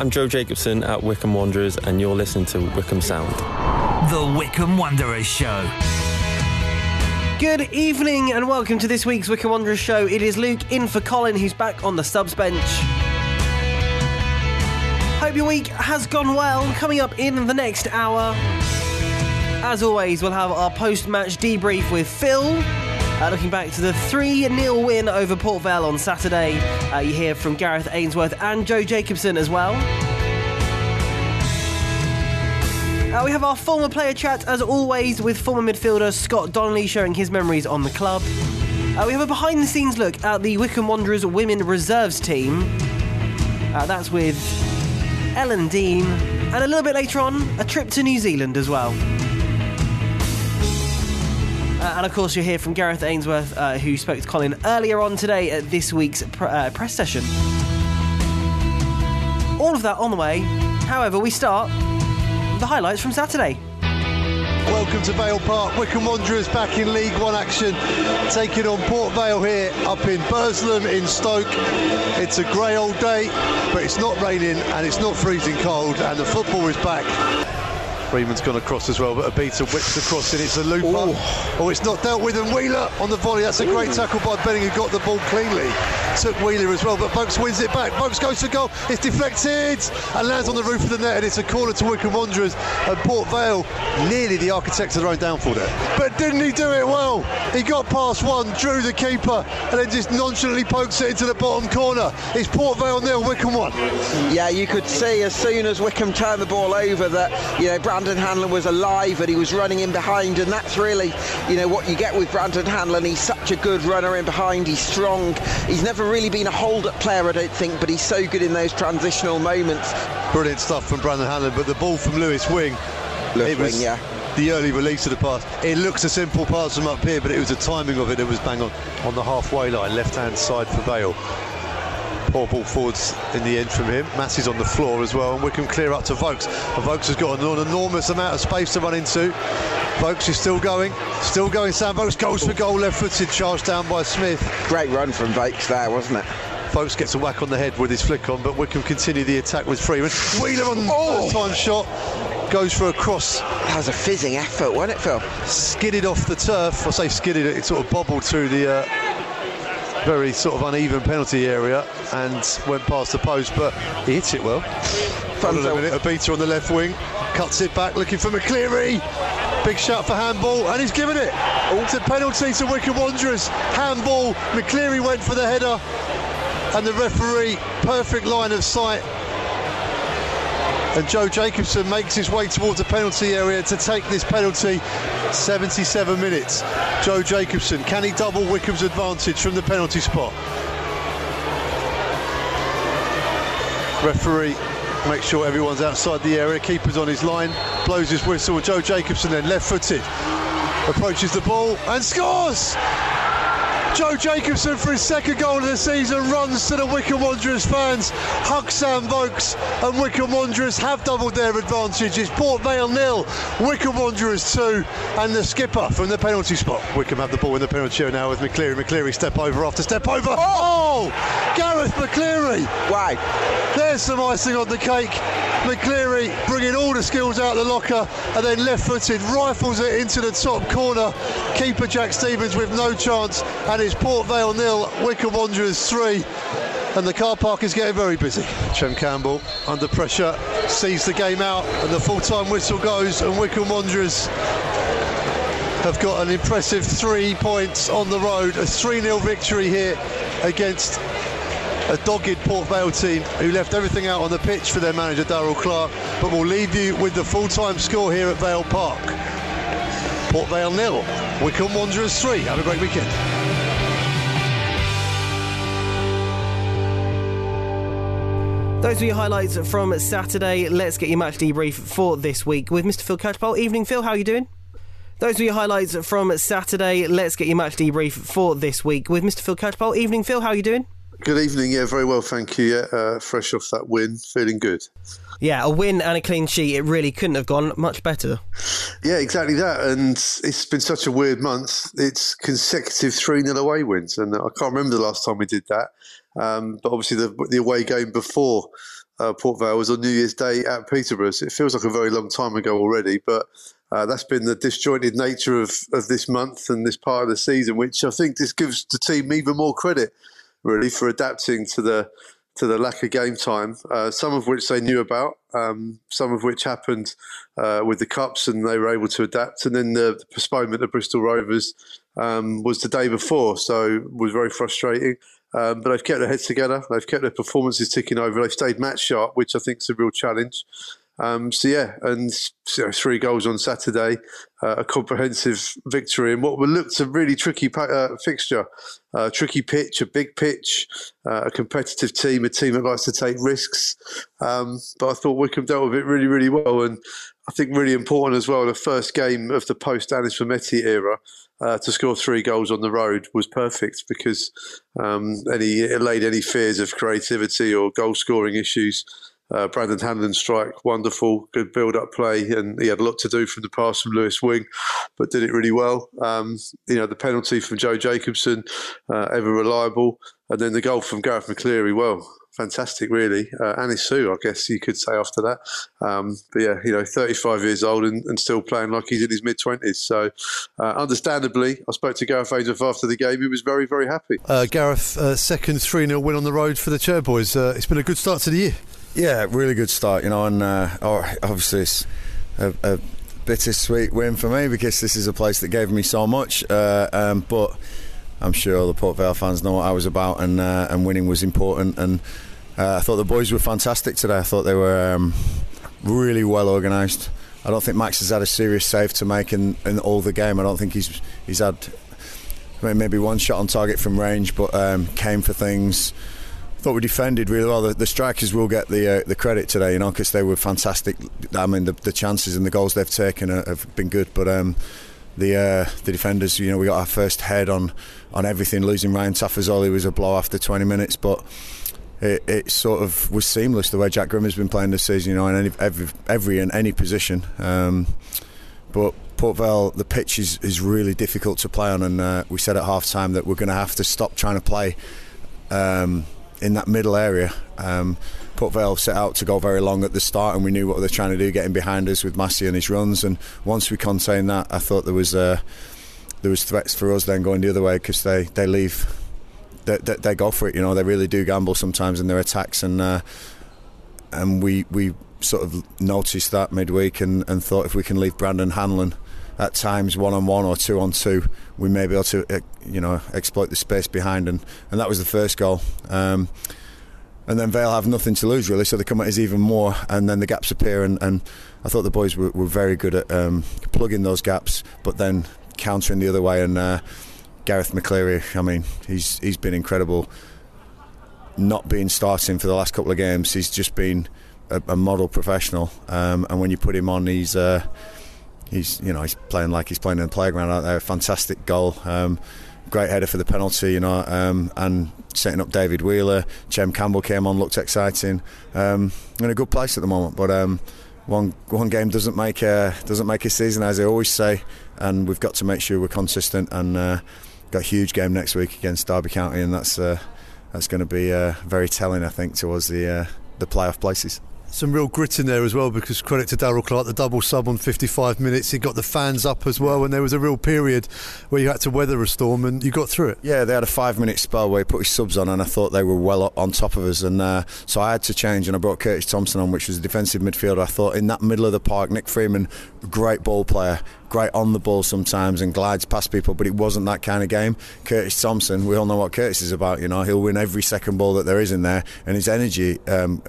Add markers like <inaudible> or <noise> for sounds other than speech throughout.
Hi, I'm Joe Jacobson at Wycombe Wanderers, and you're listening to Wycombe Sound. The Wycombe Wanderers Show. Good evening and welcome to this week's Wycombe Wanderers show. It is Luke in for Colin, who's back on the subs bench. Hope your week has gone well. Coming up in the next hour, as always, we'll have our post match debrief with Phil. Uh, looking back to the 3 0 win over Port Vale on Saturday. Uh, you hear from Gareth Ainsworth and Joe Jacobson as well. Uh, we have our former player chat, as always, with former midfielder Scott Donnelly sharing his memories on the club. Uh, we have a behind the scenes look at the Wycombe Wanderers women reserves team. Uh, that's with Ellen Dean. And a little bit later on, a trip to New Zealand as well. Uh, and of course, you'll hear from Gareth Ainsworth, uh, who spoke to Colin earlier on today at this week's pr- uh, press session. All of that on the way. However, we start the highlights from Saturday. Welcome to Vale Park. Wycombe Wanderers back in League One action, taking on Port Vale here up in Burslem in Stoke. It's a grey old day, but it's not raining and it's not freezing cold, and the football is back. Freeman's gone across as well, but Obita whips across and it's a loop. Oh, it's not dealt with, and Wheeler on the volley. That's a great tackle by Benning, who got the ball cleanly. Took Wheeler as well, but Vokes wins it back. Vokes goes for goal. It's deflected and lands on the roof of the net, and it's a corner to Wycombe Wanderers. And Port Vale, nearly the architects of their own downfall there. But didn't he do it well? He got past one, drew the keeper, and then just nonchalantly pokes it into the bottom corner. It's Port Vale nil, Wycombe one. Yeah, you could see as soon as Wycombe turned the ball over that you know Brandon Hanlon was alive and he was running in behind, and that's really you know what you get with Brandon Hanlon. He's such a good runner in behind. He's strong. He's never really been a hold-up player, I don't think, but he's so good in those transitional moments. Brilliant stuff from Brandon Hanlon, but the ball from Lewis Wing. Lewis Wing, yeah. The early release of the pass. It looks a simple pass from up here, but it was the timing of it that was bang on on the halfway line, left-hand side for Vale. Poor ball forwards in the end from him. Massey's on the floor as well, and Wycombe clear up to Vokes. And Vokes has got an enormous amount of space to run into. Vokes is still going, still going. Sam Vokes goes for goal, left-footed, charged down by Smith. Great run from Vokes there, wasn't it? Vokes gets a whack on the head with his flick on, but Wycombe continue the attack with Freeman. Wheeler on the Oh. first time shot. Goes for a cross, That was a fizzing effort, wasn't it, Phil? skidded off the turf. I say skidded, it sort of bobbled through the uh, very sort of uneven penalty area and went past the post, but he hits it well. On a minute, Obita on the left wing, cuts it back, looking for McCleary. Big shot for handball, and he's given it. It's a penalty to Wycombe Wanderers. Handball, McCleary went for the header, and the referee, perfect line of sight. And Joe Jacobson makes his way towards the penalty area to take this penalty. 77 minutes. Joe Jacobson, can he double Wycombe's advantage from the penalty spot? Referee makes sure everyone's outside the area. Keeper's on his line, blows his whistle. Joe Jacobson then left footed approaches the ball and scores. Joe Jacobson for his second goal of the season runs to the Wycombe Wanderers fans, hugs Sam Vokes, and Wycombe Wanderers have doubled their advantage. It's Port Vale nil, Wycombe Wanderers two, and the skipper from the penalty spot. Wycombe have the ball in the penalty area now with McCleary. McCleary step over after step over. Oh, oh! Gareth McCleary. Wow. There's some icing on the cake. McCleary bringing all the skills out the locker and then left footed rifles it into the top corner. Keeper Jack Stevens with no chance, and it's Port Vale nil, Wycombe Wanderers three. And the car park is getting very busy. Chem Campbell under pressure sees the game out, and the full time whistle goes, and Wycombe Wanderers have got an impressive three points on the road. A 3 0 victory here against a dogged Port Vale team who left everything out on the pitch for their manager Darrell Clarke, but we'll leave you with the full-time score here at Vale Park. Port Vale nil, Wycombe Wanderers three. Have a great weekend. Those were your highlights from Saturday. Let's get your match debrief for this week with Mr. Phil Catchpole. Evening, Phil. How are you doing? Those were your highlights from Saturday. Let's get your match debrief for this week with Mr. Phil Catchpole. Evening, Phil. How are you doing? Good evening. Yeah, very well, thank you. Yeah, uh, fresh off that win, feeling good. Yeah, a win and a clean sheet. It really couldn't have gone much better. Yeah, exactly that. And it's been such a weird month. It's consecutive 3 0 away wins. And I can't remember the last time we did that. Um, but obviously, the, the away game before uh, Port Vale was on New Year's Day at Peterborough. So it feels like a very long time ago already, but uh, that's been the disjointed nature of, of this month and this part of the season, which I think this gives the team even more credit, really, for adapting to the to the lack of game time. Uh, some of which they knew about, um, some of which happened uh, with the cups, and they were able to adapt. And then the, the postponement of Bristol Rovers um, was the day before, so it was very frustrating. Um, but they've kept their heads together. They've kept their performances ticking over. They've stayed match sharp, which I think is a real challenge. Um, so yeah, and you know, three goals on Saturday, uh, a comprehensive victory in what looked a really tricky uh, fixture, uh, tricky pitch, a big pitch, uh, a competitive team, a team that likes to take risks. Um, but I thought Wycombe dealt with it really, really well, and I think really important as well. The first game of the post Anis Mehmeti era. Uh, to score three goals on the road was perfect because um, any it laid any fears of creativity or goal scoring issues uh, Brandon Hanlon strike, wonderful, good build-up play, and he had a lot to do from the pass from Lewis Wing, but did it really well. Um, you know, the penalty from Joe Jacobson, uh, ever reliable, and then the goal from Gareth McCleary, well, fantastic, really. Uh, Anisu, I guess you could say after that. Um, but yeah, you know, 35 years old and, and still playing like he's in his mid 20s. So, uh, understandably, I spoke to Gareth Ainsworth after the game. He was very, very happy. Uh, Gareth, uh, second 3 0 win on the road for the Chairboys. Uh, it's been a good start to the year. Yeah, really good start, you know, and uh, oh, obviously it's a, a bittersweet win for me because this is a place that gave me so much. Uh, um, but I'm sure the Port Vale fans know what I was about, and uh, and winning was important. And uh, I thought the boys were fantastic today. I thought they were um, really well organised. I don't think Max has had a serious save to make in, in all the game. I don't think he's he's had maybe one shot on target from range, but um, came for things thought we defended really well. The, the strikers will get the uh, the credit today, you know, because they were fantastic. I mean, the, the, chances and the goals they've taken are, have been good, but um, the uh, the defenders, you know, we got our first head on on everything. Losing Ryan Tafazolli was a blow after 20 minutes, but. It, it, sort of was seamless the way Jack Grim has been playing this season, you know, in any, every, every and any position. Um, but Port Vale, the pitch is, is really difficult to play on, and uh, we said at half time that we're going to have to stop trying to play um, in that middle area. Um, Port Vale set out to go very long at the start, and we knew what they were trying to do, getting behind us with Massey and his runs. And once we contained that, I thought there was uh, there was threats for us then going the other way because they they leave. They, they, they, go for it, you know. They really do gamble sometimes in their attacks, and uh, and we we sort of noticed that midweek and, and thought if we can leave Brandon Hanlon at times one on one or two on two, we may be able to, uh, you know, exploit the space behind, and, and that was the first goal. Um, and then Vale have nothing to lose really, so they come at us even more, and then the gaps appear. And, and I thought the boys were, were very good at um, plugging those gaps, but then countering the other way. And uh, Gareth McCleary, I mean, he's he's been incredible. Not being starting for the last couple of games, he's just been a, a model professional. Um, and when you put him on, he's uh, he's you know he's playing like he's playing in the playground out there. Fantastic goal. Um, great header for the penalty, you know, um, and setting up David Wheeler. Chem Campbell came on, looked exciting. Um, in a good place at the moment, but um, one one game doesn't make a doesn't make a season, as I always say, and we've got to make sure we're consistent. And uh, got a huge game next week against Derby County, and that's uh, that's going to be uh, very telling, I think, towards the uh, the playoff places some real grit in there as well because credit to Darrell Clarke, the double sub on 55 minutes. He got the fans up as well, and there was a real period where you had to weather a storm and you got through it. Yeah, they had a five minute spell where he put his subs on, and I thought they were well on top of us. And uh, so I had to change, and I brought Curtis Thompson on, which was a defensive midfielder. I thought in that middle of the park, Nick Freeman, great ball player, great on the ball sometimes and glides past people, but it wasn't that kind of game. Curtis Thompson, we all know what Curtis is about. You know, he'll win every second ball that there is in there, and his energy, um,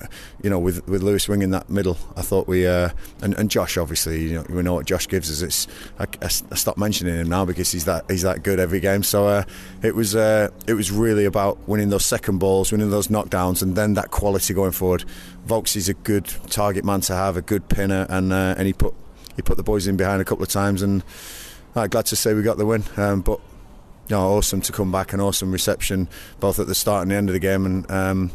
you know, with with Lewis Wing in that middle, I thought we uh, and, and Josh obviously, you know, we know what Josh gives us. It's I, I, I stopped mentioning him now because he's that he's that good every game. So uh, it was uh, it was really about winning those second balls, winning those knockdowns, and then that quality going forward. Vokes is a good target man to have, a good pinner, and uh, and he put he put the boys in behind a couple of times, and uh, glad to say we got the win. Um, but you know, awesome to come back and awesome reception both at the start and the end of the game, and um,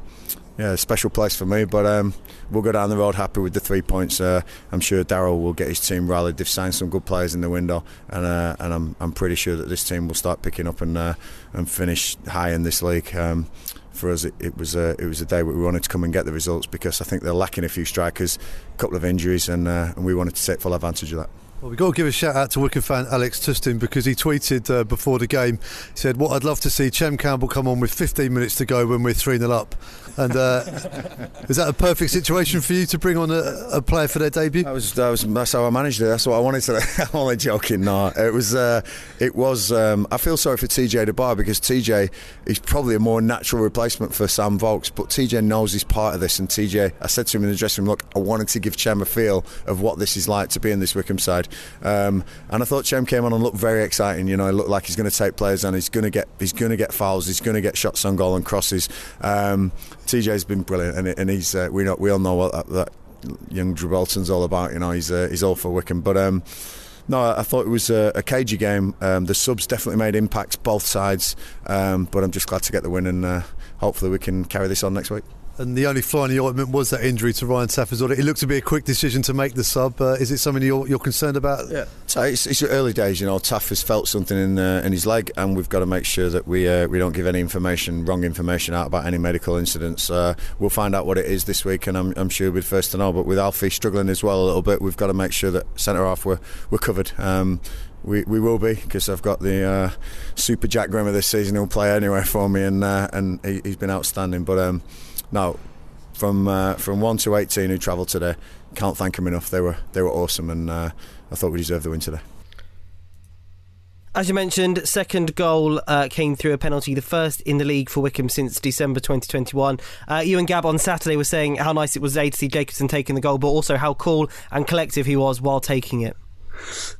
yeah, special place for me. But um, we'll go down the road happy with the three points. Uh, I'm sure Darrell will get his team rallied. They've signed some good players in the window, and uh, and I'm I'm pretty sure that this team will start picking up and uh, and finish high in this league. Um, for us, it, it was a it was a day where we wanted to come and get the results because I think they're lacking a few strikers, a couple of injuries, and uh, and we wanted to take full advantage of that. Well, we've got to give a shout out to Wycombe fan Alex Tustin because he tweeted uh, before the game. He said, What I'd love to see Chem Campbell come on with 15 minutes to go when we're 3 0 up. And uh, is that a perfect situation for you to bring on a, a, player for their debut? That was, that was that's how I managed it. That's what I wanted to. <laughs> I'm only joking. No, it was. Uh, it was. Um, I feel sorry for TJ De Barr because TJ is probably a more natural replacement for Sam Vokes, but TJ knows he's part of this. And TJ, I said to him in the dressing room, Look, I wanted to give Chem a feel of what this is like to be in this Wycombe side. Um, and I thought Chem came on and looked very exciting. You know, it looked like he's going to take players on. He's going to get he's going to get fouls. He's going to get shots on goal and crosses. Um, TJ's been brilliant, and, and he's uh, we know we all know what that, that young Bolton's all about. You know, he's uh, he's all for Wycombe, but. Um, no, I thought it was a, a cagey game. Um, the subs definitely made impacts both sides, um, but I'm just glad to get the win and uh, hopefully we can carry this on next week and the only fly in the ointment was that injury to Ryan Tafazolli. It looked to be a quick decision to make the sub. Uh, is it something you're, you're concerned about? Yeah, so it's, it's, early days. You know, Taff has felt something in uh, in his leg, and we've got to make sure that we uh, we don't give any information, wrong information out about any medical incidents. Uh, we'll find out what it is this week, and I'm, I'm sure we'll be first to know. But with Alfie struggling as well a little bit, we've got to make sure that centre half we're, we're covered. Um, we, we will be because I've got the uh, super Jack Grimmer this season He'll play anywhere for me, and uh, and he, has been outstanding. But um, no, from uh, from one to eighteen who travelled today. Can't thank them enough. They were they were awesome, and uh, I thought we deserved the win today. As you mentioned, second goal uh, came through a penalty, the first in the league for Wycombe since December 2021. Uh, you and Gab on Saturday were saying how nice it was to see Jacobson taking the goal, but also how cool and collective he was while taking it.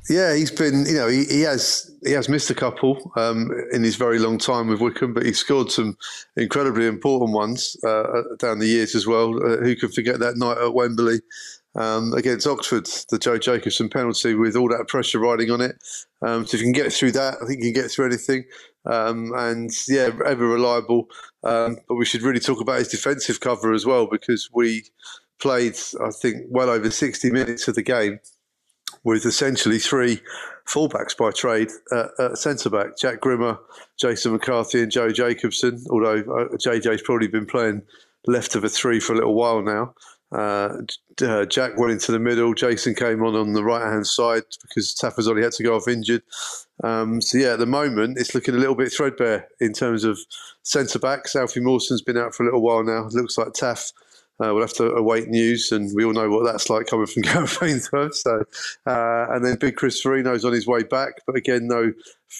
Yeah, he's been. You know, he, he has he has missed a couple um, in his very long time with Wycombe, but he scored some incredibly important ones uh, down the years as well. Uh, who can forget that night at Wembley um, against Oxford, the Joe Jacobson penalty with all that pressure riding on it. Um, so if you can get through that, I think you can get through anything. Um, and yeah, ever reliable. Um, but we should really talk about his defensive cover as well because we played, I think, well over 60 minutes of the game with essentially three fullbacks by trade uh, at centre back Jack Grimmer, Jason McCarthy, and Joe Jacobson. Although uh, JJ's probably been playing left of a three for a little while now. Uh, uh, Jack went into the middle. Jason came on on the right hand side because Tafazolli had to go off injured. Um, so yeah, at the moment it's looking a little bit threadbare in terms of centre backs. Alfie Mawson's been out for a little while now. Looks like Taff uh, we'll have to await news, and we all know what that's like coming from <laughs> Gareth Ainsworth. So, uh, and then Big Chris Forino's on his way back, but again, no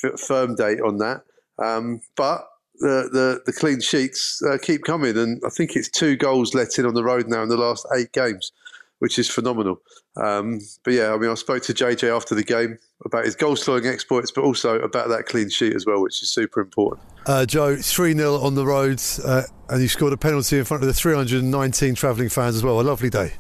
f- firm date on that. Um, but the, the, the clean sheets uh, keep coming, and I think it's two goals let in on the road now in the last eight games, which is phenomenal. Um, but yeah, I mean, I spoke to JJ after the game about his goal scoring exploits, but also about that clean sheet as well, which is super important. Uh, Joe, 3 0 on the road, uh, and you scored a penalty in front of the 319 travelling fans as well. A lovely day.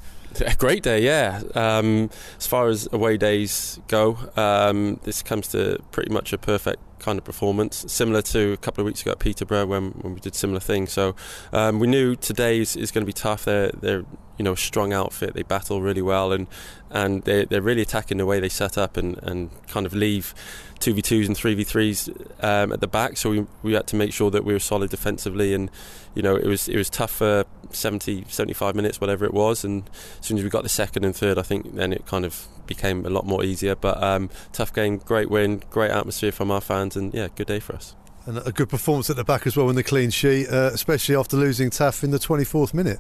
A great day, yeah. Um, as far as away days go, um, this comes to pretty much a perfect kind of performance, similar to a couple of weeks ago at Peterborough when, when we did similar things. So um, we knew today is, is going to be tough. They're, they're you know a strong outfit. They battle really well, and and they they're really attacking the way they set up and, and kind of leave two v twos and three v threes um, at the back. So we we had to make sure that we were solid defensively, and you know it was it was tough for 70, 75 minutes, whatever it was. And as soon as we got the second and third, I think then it kind of became a lot more easier. But um, tough game, great win, great atmosphere from our fans, and yeah, good day for us. And a good performance at the back as well in the clean sheet, uh, especially after losing Taff in the 24th minute.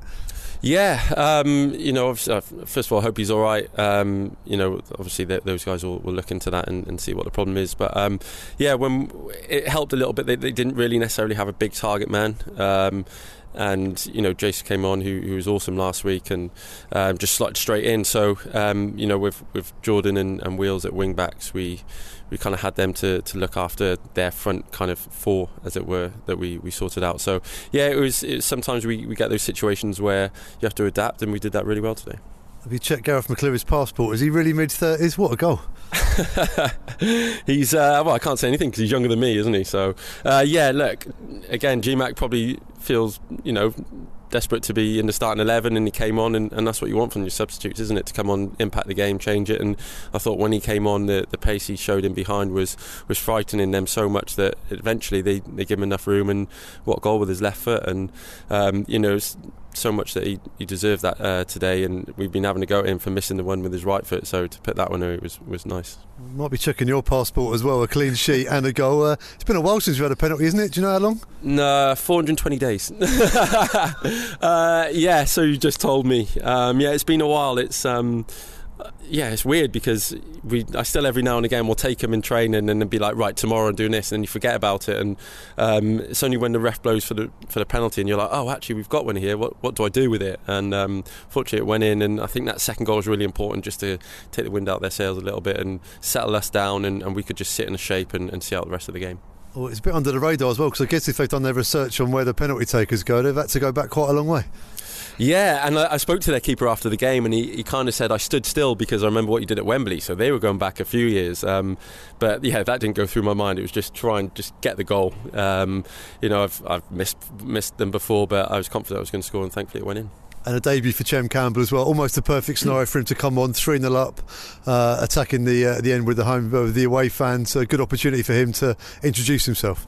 Yeah, um, you know, uh, first of all, I hope he's all right. Um, you know, obviously those guys will, will, look into that and, and, see what the problem is. But um, yeah, when it helped a little bit, they, they, didn't really necessarily have a big target man. And you know Jason came on who, who was awesome last week and um, just slotted straight in so um, you know with with Jordan and, and Wheels at wing backs we we kind of had them to, to look after their front kind of four, as it were, that we, we sorted out. So, yeah, it was, it, sometimes we, we get those situations where you have to adapt, and we did that really well today. Have you checked Gareth McCleary's passport? Is he really mid 30s? What a goal! <laughs> he's, uh, well, I can't say anything because he's younger than me, isn't he? So, uh, yeah, look, again, GMAC probably feels, you know, desperate to be in the starting 11 and he came on and, and, that's what you want from your substitutes isn't it to come on impact the game change it and I thought when he came on the, the pace he showed in behind was was frightening them so much that eventually they, they give him enough room and what goal with his left foot and um, you know so much that he, he deserved that uh, today, and we've been having to go at him for missing the one with his right foot. So to put that one away was was nice. Might be checking your passport as well, a clean sheet and a goal. Uh, it's been a while since you had a penalty, isn't it? Do you know how long? No, 420 days. <laughs> uh, yeah, so you just told me. Um, yeah, it's been a while. It's. Um, yeah, it's weird because we I still every now and again will take them in training and then be like, right, tomorrow I'm doing this, and you forget about it. And um, it's only when the ref blows for the for the penalty and you're like, oh, actually, we've got one here. What what do I do with it? And um, fortunately, it went in, and I think that second goal was really important just to take the wind out their sails a little bit and settle us down, and, and we could just sit in a shape and, and see out the rest of the game. Well, it's a bit under the radar as well because I guess if they've done their research on where the penalty takers go, they've had to go back quite a long way. Yeah, and I, I, spoke to their keeper after the game, and he, he kind of said, I stood still because I remember what you did at Wembley. So they were going back a few years. Um, but yeah, that didn't go through my mind. It was just try and just get the goal. Um, you know, I've, I've missed, missed them before, but I was confident I was going to score, and thankfully it went in and a debut for Chem Campbell as well. Almost a perfect scenario for him to come on 3 0 up, uh, attacking the uh, the end with the home with the away fans. So a good opportunity for him to introduce himself.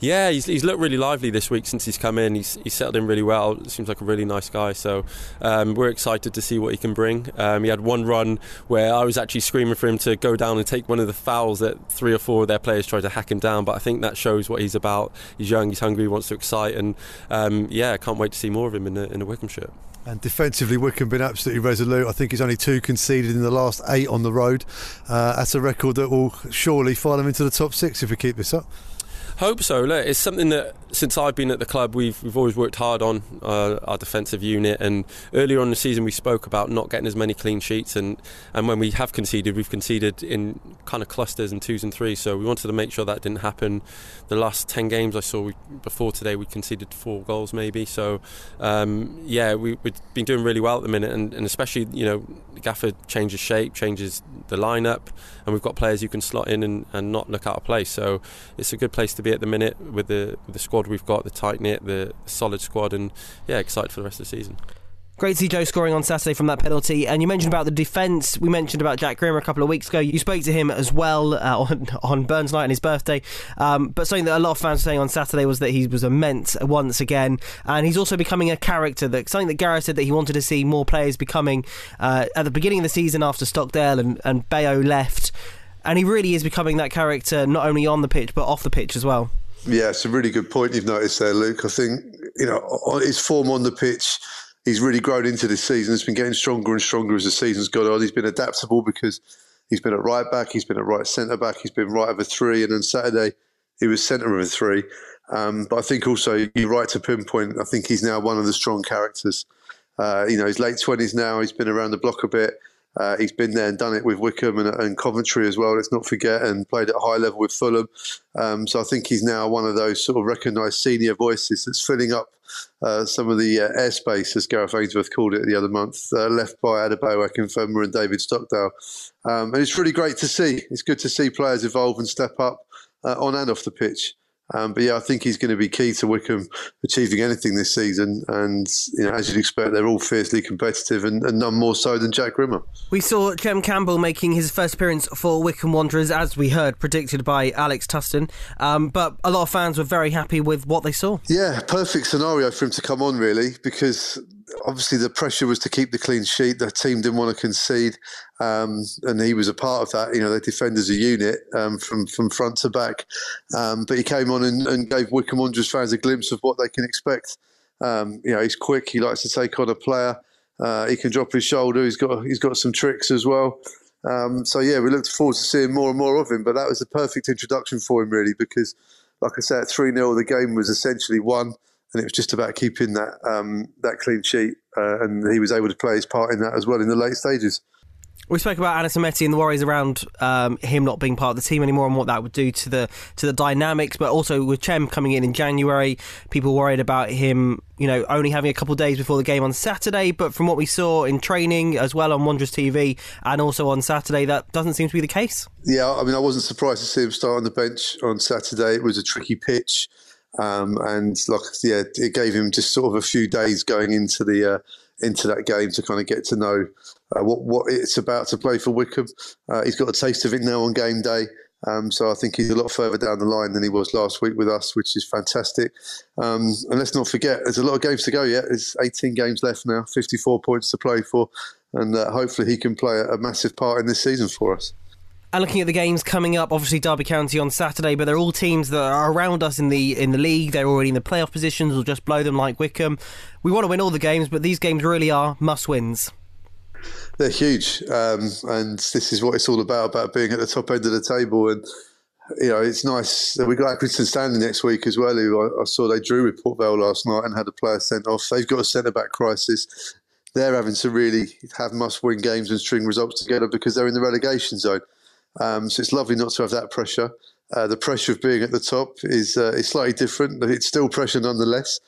Yeah, he's, he's looked really lively this week since he's come in. He's, he's settled in really well. Seems like a really nice guy. So um, we're excited to see what he can bring. Um, he had one run where I was actually screaming for him to go down and take one of the fouls that three or four of their players tried to hack him down. But I think that shows what he's about. He's young, he's hungry, he wants to excite, and um, yeah, I can't wait to see more of him in the in the Wycombe shirt. And defensively, Wycombe been absolutely resolute. I think he's only two conceded in the last eight on the road. Uh, that's a record that will surely file them into the top six if we keep this up. Hope so. Look, it's something that since I've been at the club, we've we've always worked hard on uh, our defensive unit. And earlier on in the season, we spoke about not getting as many clean sheets, and and when we have conceded, we've conceded in kind of clusters and twos and threes. So we wanted to make sure that didn't happen. The last ten games I saw we, before today, we conceded four goals maybe. So um, yeah, we, have been doing really well at the minute, and, and especially you know, Gaffer changes shape, changes the lineup, and we've got players you can slot in and, and not look out of place. So it's a good place to be at the minute with the the squad we've got, the tight knit, the solid squad, and yeah, excited for the rest of the season. Great to see Joe scoring on Saturday from that penalty. And you mentioned about the defence. We mentioned about Jack Grimmer a couple of weeks ago. You spoke to him as well uh, on, <laughs> on Burns night and his birthday. Um, but something that a lot of fans were saying on Saturday was that he was immense once again. And he's also becoming a character. That Something that Gareth said that he wanted to see more players becoming uh, at the beginning of the season after Stockdale and, and Bayo left. And he really is becoming that character not only on the pitch but off the pitch as well. Yeah, it's a really good point you've noticed there, Luke. I think, you know, his form on the pitch he's really grown into this season. It's been getting stronger and stronger as the season's gone on. He's been adaptable because he's been at right back, he's been at right centre back, he's been right of a three, and on Saturday he was centre of a three. Um, but I think also you're right to pinpoint. I think he's now one of the strong characters. Uh, you know, he's late twenties now. He's been around the block a bit. Uh, he's been there and done it with Wycombe and, and, Coventry as well. Let's not forget, and played at a high level with Fulham. Um, so I think he's now one of those sort of recognised senior voices that's filling up uh, some of the uh, airspace, as Gareth Ainsworth called it the other month, uh, left by Adebayo Akinfenwa and David Stockdale. Um, and it's really great to see. It's good to see players evolve and step up uh, on and off the pitch. Um, but yeah, I think he's going to be key to Wycombe achieving anything this season. And you know, as you'd expect, they're all fiercely competitive, and, and none more so than Jack Grimmer. We saw Chem Campbell making his first appearance for Wycombe Wanderers, as we heard, predicted by Alex Tuston. Um, but a lot of fans were very happy with what they saw. Yeah, perfect scenario for him to come on, really, because obviously the pressure was to keep the clean sheet. The team didn't want to concede, um, and he was a part of that. You know, they defend as a unit um, from from front to back. Um, but he came on and, and, gave Wycombe Wanderers fans a glimpse of what they can expect. Um, you know, he's quick. He likes to take on a player. Uh, he can drop his shoulder. He's got he's got some tricks as well. Um, so yeah, we looked forward to seeing more and more of him. But that was the perfect introduction for him, really, because like I said, three 0 the game was essentially won and it was just about keeping that um, that clean sheet, uh, and he was able to play his part in that as well in the late stages. We spoke about Mehmeti and the worries around um, him not being part of the team anymore and what that would do to the to the dynamics. But also with Chem coming in in January, people worried about him, you know, only having a couple of days before the game on Saturday. But from what we saw in training as well on Wanderers TV and also on Saturday, that doesn't seem to be the case. Yeah, I mean, I wasn't surprised to see him start on the bench on Saturday. It was a tricky pitch. Um, and like, yeah, it gave him just sort of a few days going into the uh, into that game to kind of get to know uh, what what it's about to play for Wycombe. Uh, he's got a taste of it now on game day. Um, so I think he's a lot further down the line than he was last week with us, which is fantastic. Um, and let's not forget, there's a lot of games to go yet. There's 18 games left now, 54 points to play for, and uh, hopefully he can play a, a massive part in this season for us. And looking at the games coming up, obviously Derby County on Saturday, but they're all teams that are around us in the in the league. They're already in the playoff positions. We'll just blow them like Wycombe. We want to win all the games, but these games really are must wins. They're huge, um, and this is what it's all about about being at the top end of the table. And you know, it's nice. We got Accrington Stanley next week as well. Who I, I, saw they drew with Port Vale last night and had a player sent off. They've got a centre back crisis. They're having to really have must win games and string results together because they're in the relegation zone. Um, so it's lovely not to have that pressure. Uh, the pressure of being at the top is uh, is slightly different, but it's still pressure nonetheless.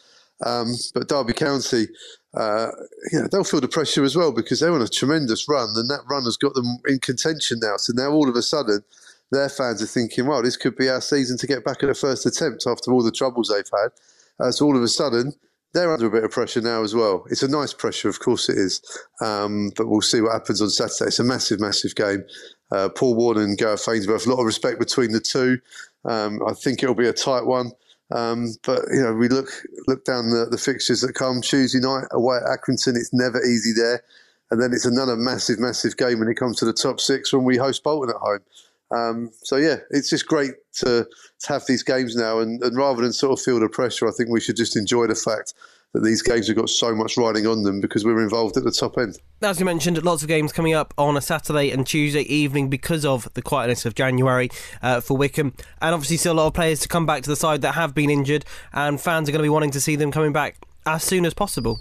Um, but Derby County, uh, you know, they'll feel the pressure as well because they're on a tremendous run, and that run has got them in contention now. So now all of a sudden, their fans are thinking, "Well, this could be our season to get back at the first attempt after all the troubles they've had." Uh, so all of a sudden, they're under a bit of pressure now as well. It's a nice pressure, of course it is, um, but we'll see what happens on Saturday. It's a massive, massive game. Uh, Paul Warne and Gareth Ainsworth, a lot of respect between the two. Um, I think it'll be a tight one. Um, but you know, we look look down the, the fixtures that come Tuesday night away at Accrington. It's never easy there, and then it's another massive, massive game when it comes to the top six when we host Bolton at home. Um, so yeah, it's just great to, to have these games now, and, and rather than sort of feel the pressure, I think we should just enjoy the fact that these games have got so much riding on them because we're involved at the top end. As you mentioned, lots of games coming up on a Saturday and Tuesday evening because of the quietness of January uh, for Wycombe. and obviously still a lot of players to come back to the side that have been injured, and fans are going to be wanting to see them coming back as soon as possible.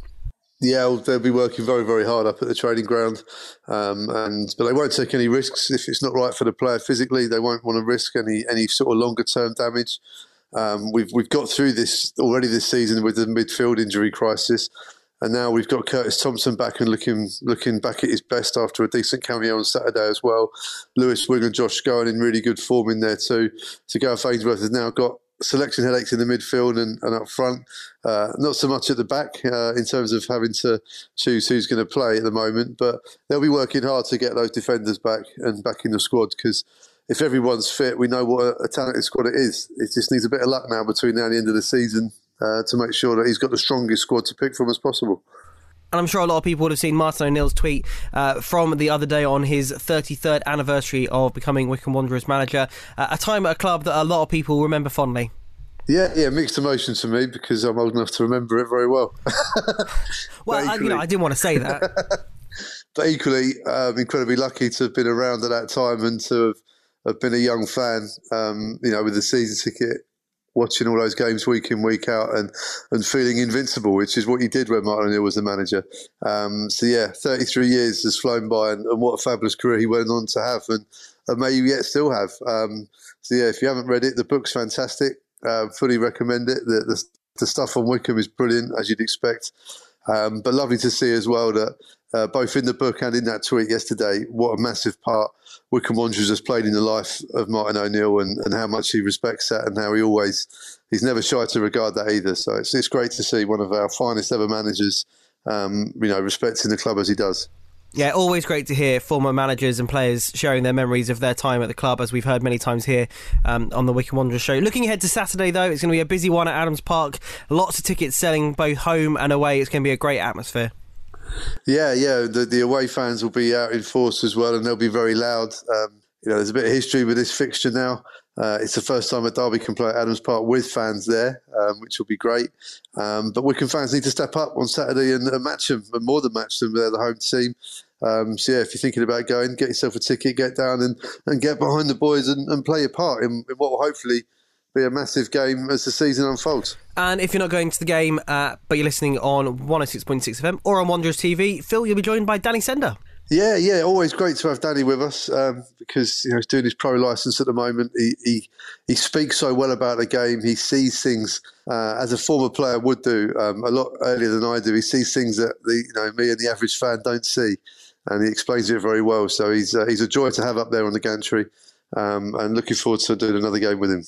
Yeah, they'll be working very, very hard up at the training ground, um, and but they won't take any risks if it's not right for the player physically. They won't want to risk any any sort of longer term damage. Um, we've we've got through this already this season with the midfield injury crisis, and now we've got Curtis Thompson back and looking looking back at his best after a decent cameo on Saturday as well. Lewis Wing and Josh Scowen in really good form in there too. So Gareth Ainsworth has now got selection headaches in the midfield and, and up front. Uh, not so much at the back uh, in terms of having to choose who's going to play at the moment, but they'll be working hard to get those defenders back and back in the squad because if everyone's fit, we know what a, a, talented squad it is. It just needs a bit of luck now between now and the end of the season uh, to make sure that he's got the strongest squad to pick from as possible. And I'm sure a lot of people would have seen Martin O'Neill's tweet uh, from the other day on his 33rd anniversary of becoming Wycombe Wanderers manager, uh, a time at a club that a lot of people remember fondly. Yeah, yeah, mixed emotions for me because I'm old enough to remember it very well. <laughs> well, equally, I, you know, I didn't want to say that. <laughs> but equally, I'm incredibly lucky to have been around at that time and to have I've been a young fan, um, you know, with the season ticket, watching all those games week in, week out, and and feeling invincible, which is what he did when Martin O'Neill was the manager. Um, so yeah, 33 years has flown by, and, and, what a fabulous career he went on to have, and, and may you yet still have. Um, so yeah, if you haven't read it, the book's fantastic. Uh, fully recommend it. The, the, the stuff on Wycombe is brilliant, as you'd expect. Um, but lovely to see as well that uh, both in the book and in that tweet yesterday, what a massive part Wycombe Wanderers has played in the life of Martin O'Neill and, and how much he respects that and how he always, he's never shy to regard that either. So it's, it's great to see one of our finest ever managers, um, you know, respecting the club as he does. Yeah, always great to hear former managers and players sharing their memories of their time at the club, as we've heard many times here um, on the Wycombe Wanderers show. Looking ahead to Saturday, though, it's going to be a busy one at Adams Park. Lots of tickets selling both home and away. It's going to be a great atmosphere. Yeah, yeah. The, the away fans will be out in force as well, and they'll be very loud. Um, you know, there's a bit of history with this fixture now. Uh, it's the first time a Derby can play at Adams Park with fans there, um, which will be great. Um, but Wycombe fans need to step up on Saturday and, and match them, and more than match them. They're the home team. Um, so yeah, if you're thinking about going, get yourself a ticket, get down and, and get behind the boys and, and play your part in, in what will hopefully be a massive game as the season unfolds. And if you're not going to the game, uh, but you're listening on 106.6 FM or on Wanderers TV, Phil, you'll be joined by Danny Senda. Yeah, yeah, always great to have Danny with us um, because you know he's doing his pro license at the moment. He he, he speaks so well about the game. He sees things uh, as a former player would do um, a lot earlier than I do. He sees things that the you know me and the average fan don't see, and he explains it very well. So he's uh, he's a joy to have up there on the gantry, um, and looking forward to doing another game with him.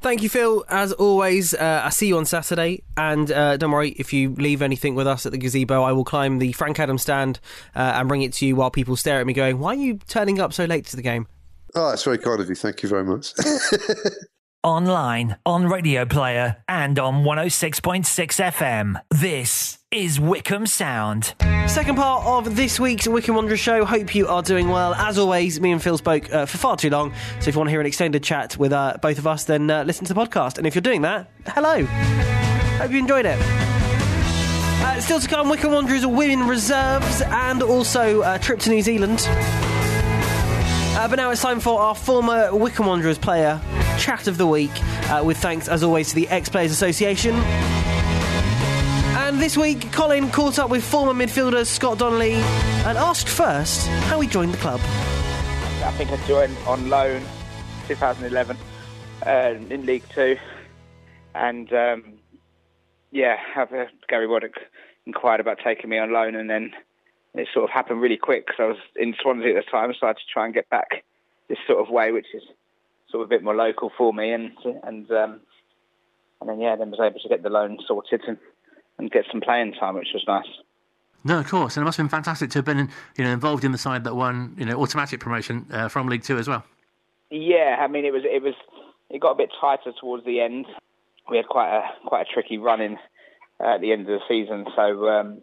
Thank you, Phil. As always, uh, I'll see you on Saturday. And uh, don't worry, if you leave anything with us at the gazebo, I will climb the Frank Adams stand uh, and bring it to you while people stare at me, going, Why are you turning up so late to the game? Oh, that's very kind of you. Thank you very much. <laughs> Online, on Radio Player, and on 106.6 FM. This is Wycombe Sound. Second part of this week's Wycombe Wanderers show. Hope you are doing well. As always, me and Phil spoke uh, for far too long. So if you want to hear an extended chat with uh, both of us, then uh, listen to the podcast. And if you're doing that, hello. Hope you enjoyed it. Uh, still to come, Wycombe Wanderers women reserves and also a trip to New Zealand. Uh, but now it's time for our former Wycombe Wanderers player chat of the week, uh, with thanks as always to the Ex Players Association. And this week, Colin caught up with former midfielder Scott Donnelly and asked first how he joined the club. I think I joined on loan 2011 uh, in League Two, and um, yeah, Gary Waddock inquired about taking me on loan, and then it sort of happened really quick because I was in Swansea at the time, so I had to try and get back this sort of way, which is sort of a bit more local for me, and and um, and then yeah, then was able to get the loan sorted and, and get some playing time, which was nice. No, of course, and it must have been fantastic to have been, you know, involved in the side that won, you know, automatic promotion uh, from League Two as well. Yeah, I mean, it was it was it got a bit tighter towards the end. We had quite a quite a tricky run in uh, at the end of the season, so um,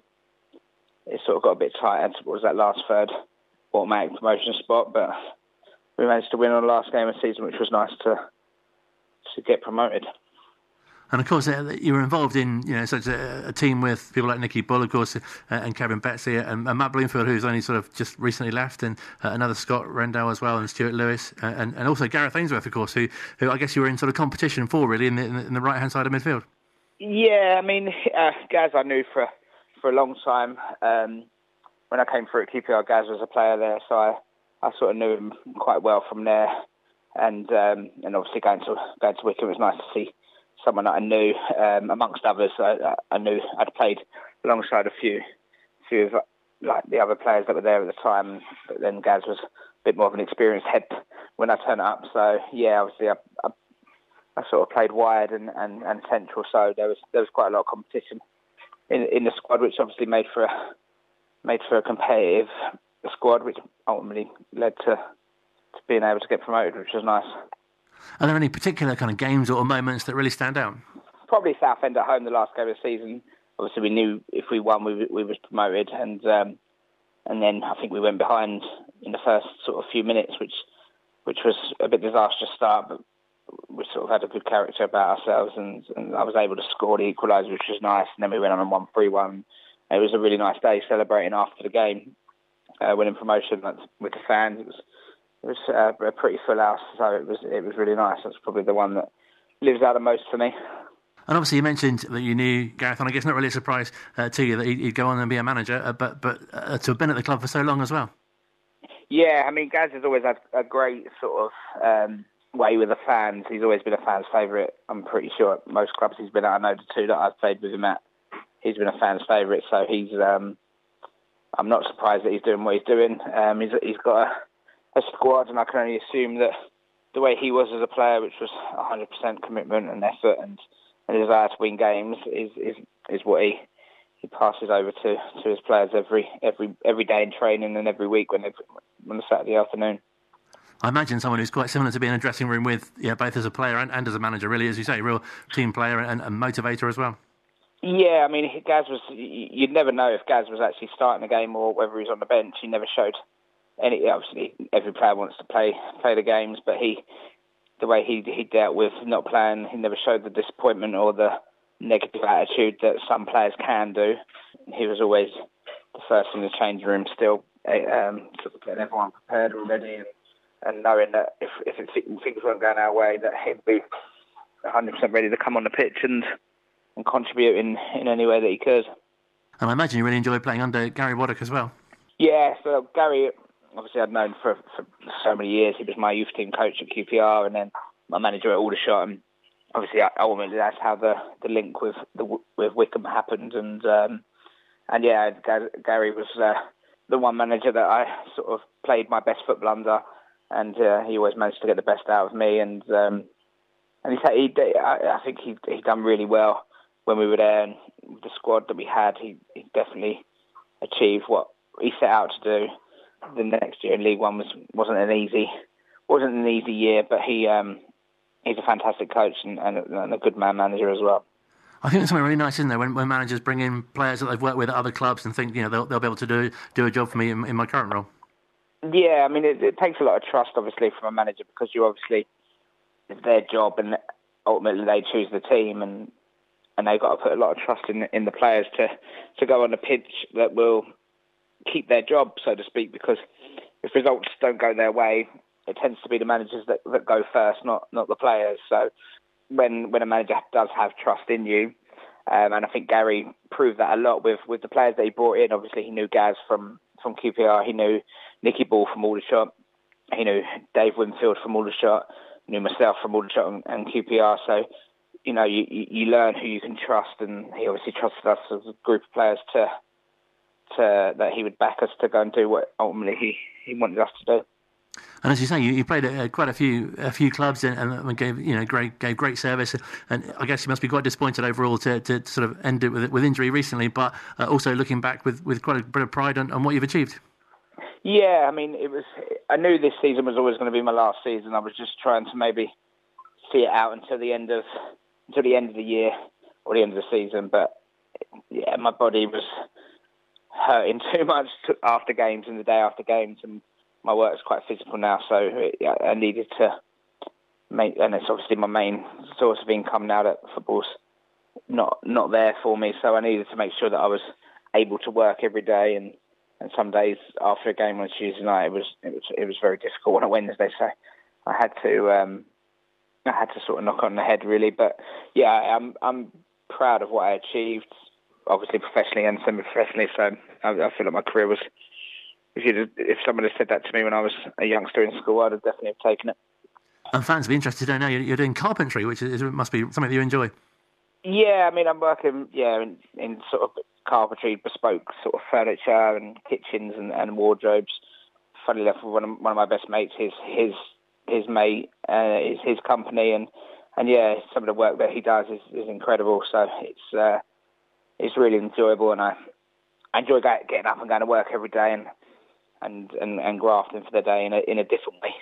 it sort of got a bit tighter towards that last third automatic promotion spot. But we managed to win on the last game of the season, which was nice to to get promoted. And of course, uh, you were involved in you know such a, a, team with people like Nicky Bull, of course, uh, and Kevin Betsy, and, and, Matt Bloomfield, who's only sort of just recently left, and uh, another Scott Rendell as well, and Stuart Lewis, uh, and, and also Gareth Ainsworth, of course, who, who I guess you were in sort of competition for really in the, in the right hand side of midfield. Yeah, I mean, uh, Gaz, I knew for for a long time. Um, when I came through at QPR, Gaz was a player there, so I, I sort of knew him quite well from there. And um, and obviously going to going to Wycombe was nice to see someone that I knew. Um, amongst others, I, I, knew I'd played alongside a few few of like the other players that were there at the time. But then Gaz was a bit more of an experienced head when I turned up. So yeah, obviously I, I, I sort of played wide and, and, and central. So there was there was quite a lot of competition in in the squad, which obviously made for a made for a competitive squad, which ultimately led to, to being able to get promoted, which was nice. Are there any particular kind of games or moments that really stand out? Probably Southend at home, the last game of the season. Obviously, we knew if we won, we we was promoted, and um, and then I think we went behind in the first sort of few minutes, which which was a bit disastrous start, but we sort of had a good character about ourselves, and, and I was able to score the equaliser, which was nice. And then we went on and won three one. It was a really nice day celebrating after the game, uh, winning promotion with the fans. It was it was uh, a pretty full house, so it was it was really nice. That's probably the one that lives out the most for me. And obviously, you mentioned that you knew Gareth, and I guess not really a surprise uh, to you that he'd go on and be a manager, uh, but but uh, to have been at the club for so long as well. Yeah, I mean, Gaz has always had a great sort of um, way with the fans. He's always been a fan's favourite. I'm pretty sure at most clubs he's been at. I know the two that I've played with him at, he's been a fan's favourite. So he's, um, I'm not surprised that he's doing what he's doing. Um, he's, he's got a, a squad, and I can only assume that the way he was as a player, which was 100% commitment and effort and, and desire to win games, is is, is what he he passes over to, to his players every every every day in training and every week when they on Saturday afternoon. I imagine someone who's quite similar to being in a dressing room with, yeah, both as a player and, and as a manager, really, as you say, a real team player and, and motivator as well. Yeah, I mean, Gaz was. You'd never know if Gaz was actually starting the game or whether he was on the bench. He never showed any. Obviously, every player wants to play play the games, but he, the way he he dealt with not playing, he never showed the disappointment or the negative attitude that some players can do. He was always the first in the changing room, still um, sort of getting everyone prepared already and and knowing that if if things weren't going our way, that he'd be 100% ready to come on the pitch and and contribute in, in any way that he could. And I imagine you really enjoyed playing under Gary Waddock as well. Yeah, so Gary, obviously I'd known for, for so many years. He was my youth team coach at QPR, and then my manager at Aldershot. And obviously, ultimately, that's how the, the link with the with Wycombe happened. And um, and yeah, Gary was uh, the one manager that I sort of played my best football under and uh, he always managed to get the best out of me. And um, and he he, I, think he he done really well when we were there, and the squad that we had, he, he definitely achieved what he set out to do. The next year in League One was wasn't an easy wasn't an easy year, but he um, he's a fantastic coach and, and, and a good man manager as well. I think there's something really nice, isn't there, when, when managers bring in players that they've worked with at other clubs and think, you know, they'll, they'll be able to do do a job for me in, in my current role. Yeah, I mean, it, it, takes a lot of trust, obviously, from a manager because you obviously it's their job and ultimately they choose the team and and they've got to put a lot of trust in in the players to to go on a pitch that will keep their job, so to speak. Because if results don't go their way, it tends to be the managers that, that go first, not not the players. So when when a manager does have trust in you, um, and I think Gary proved that a lot with with the players that he brought in. Obviously, he knew Gaz from from QPR, he knew Nikki Bull from Aldershot, he knew Dave Winfield from Aldershot, knew myself from Aldershot and, and QPR. So you know, you, you learn who you can trust, and he obviously trusted us as a group of players to to that he would back us to go and do what ultimately he, he wanted us to do. And as you say, you, played at quite a few a few clubs and, and, gave you know great gave great service. And I guess you must be quite disappointed overall to, to sort of end it with with injury recently, but uh, also looking back with, with quite a bit of pride on, on what you've achieved. Yeah, I mean, it was. I knew this season was always going to be my last season. I was just trying to maybe see it out until the end of until the end of the year or the end of the season. But yeah, my body was hurting <laughs> too much after games and the day after games, and my work work's quite physical now, so yeah, I needed to make, and it's obviously my main source of income now that football's not not there for me. So I needed to make sure that I was able to work every day, and and some days after a game on a Tuesday night, it was it was it was very difficult on a Wednesday. So I had to um, I had to sort of knock on the head really. But yeah, I'm I'm proud of what I achieved, obviously professionally and semi-professionally. So I, I feel like my career was if you if someone had said that to me when I was a youngster in school, I'd have definitely have taken it. And fans will be interested to know you're doing carpentry, which is, must be something that you enjoy. Yeah, I mean, I'm working yeah in, in sort of carpentry, bespoke sort of furniture and kitchens and, and wardrobes. Funny enough, one of, one of my best mates, his his his mate, uh, is his company, and and yeah, some of the work that he does is, is incredible. So it's uh, it's really enjoyable, and I, I enjoy getting up and going to work every day, and and, and, and grafting for the day in a, in a different way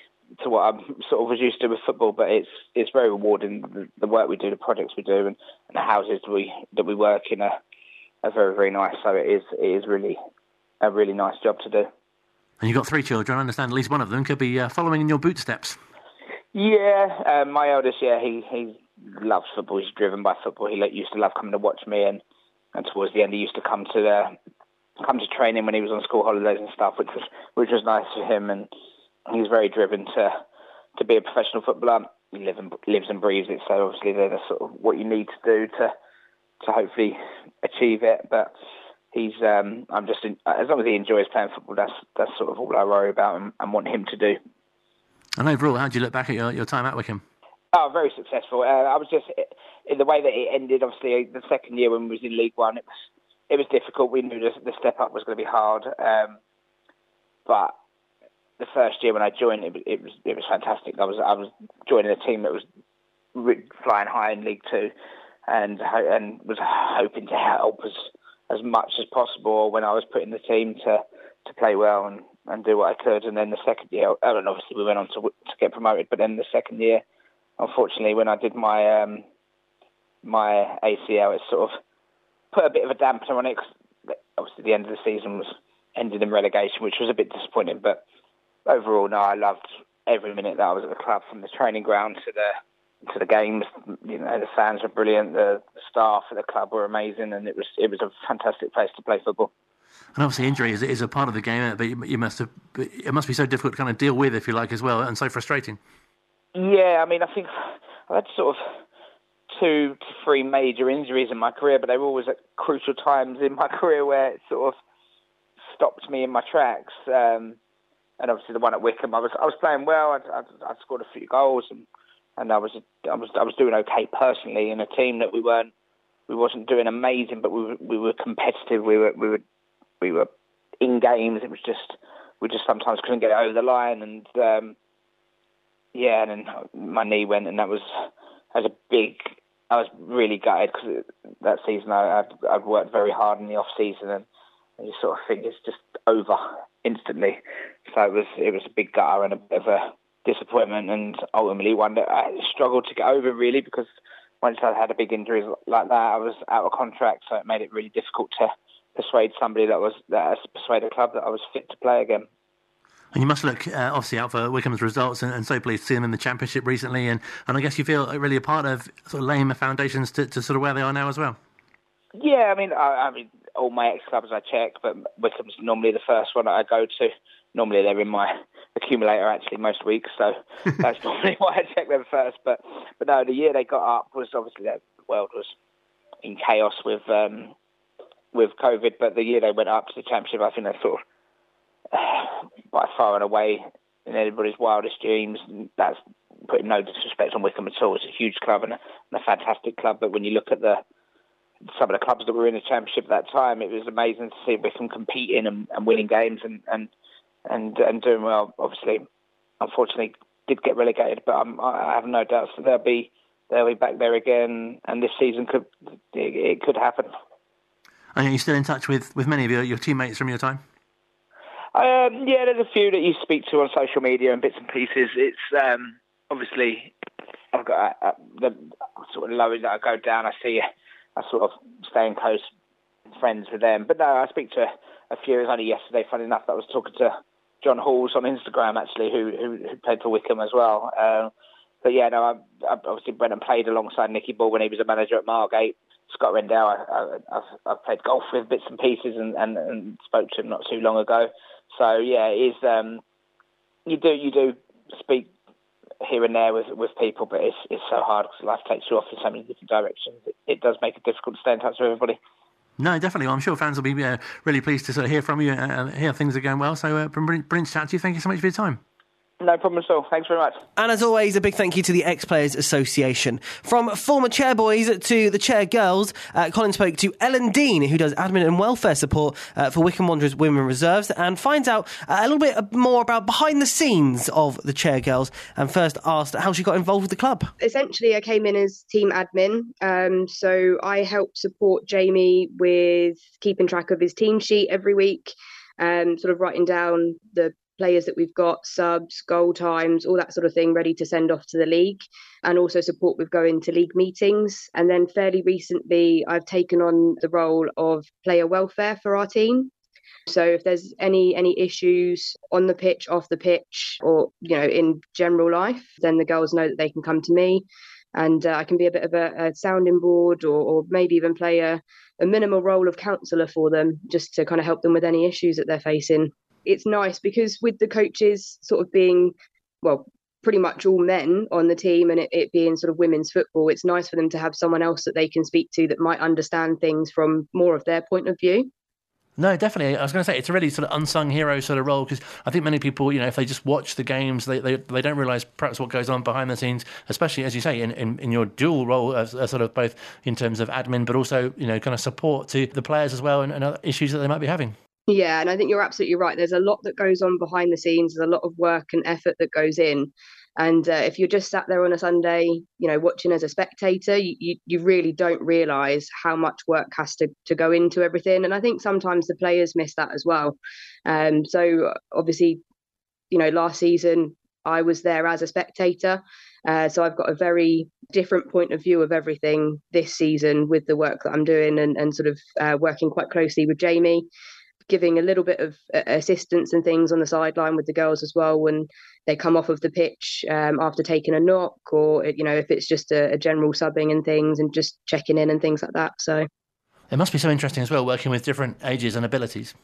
to what I'm <laughs> sort of was used to with football. But it's it's very rewarding the, the work we do, the projects we do, and, and the houses that we that we work in are, are very very nice. So it is it is really a really nice job to do. And you've got three children. I understand at least one of them could be uh, following in your bootsteps. Yeah, um, my eldest, yeah, he he loves football. He's driven by football. He used to love coming to watch me, and and towards the end, he used to come to the come to training when he was on school holidays and stuff, which was which was nice for him. And he's very driven to to be a professional footballer. He live and, lives and breathes it. So obviously, that's sort of what you need to do to to hopefully achieve it. But he's um, I'm just in, as long as he enjoys playing football, that's that's sort of all I worry about and, and want him to do. And overall, how do you look back at your, your time at Wycombe? Oh, very successful. Uh, I was just in the way that it ended. Obviously, the second year when we was in League One, it was it was difficult. We knew the, the step up was going to be hard, um, but the first year when I joined, it, it, was it was fantastic. I was I was joining a team that was flying high in League Two, and and was hoping to help as as much as possible when I was putting the team to to play well and, and do what I could. And then the second year, and obviously we went on to to get promoted. But then the second year, unfortunately, when I did my um, my ACL, it sort of put a bit of a dampener on it because obviously the end of the season was ended in relegation, which was a bit disappointing. But overall, no, I loved every minute that I was at the club, from the training ground to the to the games. You know, the fans were brilliant. The, the staff at the club were amazing, and it was it was a fantastic place to play football. And obviously, injury is, is a part of the game, but you, you must have it must be so difficult to kind of deal with, if you like, as well, and so frustrating. Yeah, I mean, I think I had sort of two to three major injuries in my career, but they were always at crucial times in my <laughs> career where it sort of stopped me in my tracks. Um, and obviously the one at Wycombe, I was I was playing well. I'd, I'd scored a few goals, and, and I was I was I was doing okay personally in a team that we weren't we wasn't doing amazing, but we were, we were competitive. We were we were we were in games. It was just we just sometimes couldn't get it over the line, and um, yeah, and then my knee went, and that was as a big. I was really gutted because that season I, I'd, I'd worked very hard in the off season and, and you sort of think it's just over instantly. So it was it was a big gutter and a bit of a disappointment and ultimately one that I struggled to get over really because once I had a big injury like that, I was out of contract, so it made it really difficult to persuade somebody that was that persuade a club that I was fit to play again. And you must look uh, obviously out for Wycombe's results, and, and, so pleased to see them in the Championship recently. And, and I guess you feel really a part of sort of laying the foundations to, to sort of where they are now as well. Yeah, I mean, I, I mean, all my ex clubs I check, but Wycombe's normally the first one that I go to. Normally they're in my accumulator actually most weeks, so <laughs> that's normally why I check them first. But but no, the year they got up was obviously the world was in chaos with um, with COVID. But the year they went up to the championship, I think they sort of uh, by far and away in anybody's wildest dreams. That's putting no disrespect on Wycombe at all. It's a huge club and a, and a fantastic club. But when you look at the some of the clubs that were in the championship at that time, it was amazing to see Wycombe competing and, and winning games and, and and and doing well. Obviously, unfortunately, did get relegated, but I'm, i have no doubts that they'll be they'll be back there again, and this season could it, it could happen. Are you still in touch with, with many of your, your teammates from your time? Um, yeah, there's a few that you speak to on social media and bits and pieces. It's um, obviously I've got uh, the sort of lows that I go down. I see I sort of stay in close friends with them. But no, I speak to a few. It was only yesterday, funny enough, that I was talking to John Halls on Instagram actually, who who, who played for Wycombe as well. Um, but yeah, no, I, I obviously went and played alongside Nikki Bull when he was a manager at Margate. Scott Rendell, I, have I've played golf with bits and pieces and, and, and spoke to him not too long ago. So yeah, is um, you do you do speak here and there with with people, but it's it's so hard because life takes you off in so many different directions. It, it does make it difficult to stay in touch with everybody. No, definitely. I'm sure fans will be uh, really pleased to sort of hear from you and hear things are going well. So, uh, brilliant chat to you. Thank you so much for your time. No problem at all. Thanks very much. And as always, a big thank you to the Ex Players Association. From former Chairboys to the chair girls, uh, Colin spoke to Ellen Dean, who does admin and welfare support uh, for Wycombe Wanderers Women Reserves, and finds out uh, a little bit more about behind the scenes of the chair girls. And first asked how she got involved with the club. Essentially, I came in as team admin. Um, so I help support Jamie with keeping track of his team sheet every week. Um, sort of writing down the players that we've got, subs, goal times, all that sort of thing, ready to send off to the league, and also support with going to league meetings. And then fairly recently, I've taken on the role of player welfare for our team. So if there's any any issues on the pitch, off the pitch, or you know in general life, then the girls know that they can come to me, and uh, I can be a bit of a, a sounding board, or, or maybe even play a, a minimal role of counsellor for them, just to kind of help them with any issues that they're facing it's nice because with the coaches sort of being well pretty much all men on the team and it, it, being sort of women's football it's nice for them to have someone else that they can speak to that might understand things from more of their point of view no, definitely. I was going to say it's a really sort of unsung hero sort of role because I think many people, you know, if they just watch the games, they, they, they don't realise perhaps what goes on behind the scenes, especially as you say in, in, in your dual role as, as, sort of both in terms of admin, but also you know kind of support to the players as well and, and other issues that they might be having. Yeah, and I think you're absolutely right. There's a lot that goes on behind the scenes. There's a lot of work and effort that goes in. And uh, if you're just sat there on a Sunday, you know, watching as a spectator, you, you, really don't realise how much work has to, to go into everything. And I think sometimes the players miss that as well. Um, so obviously, you know, last season I was there as a spectator. Uh, so I've got a very different point of view of everything this season with the work that I'm doing and, and sort of uh, working quite closely with Jamie giving a little bit of uh, assistance and things on the sideline with the girls as well when they come off of the pitch um, after taking a knock or you know if it's just a, a, general subbing and things and just checking in and things like that so. It must be so interesting as well working with different ages and abilities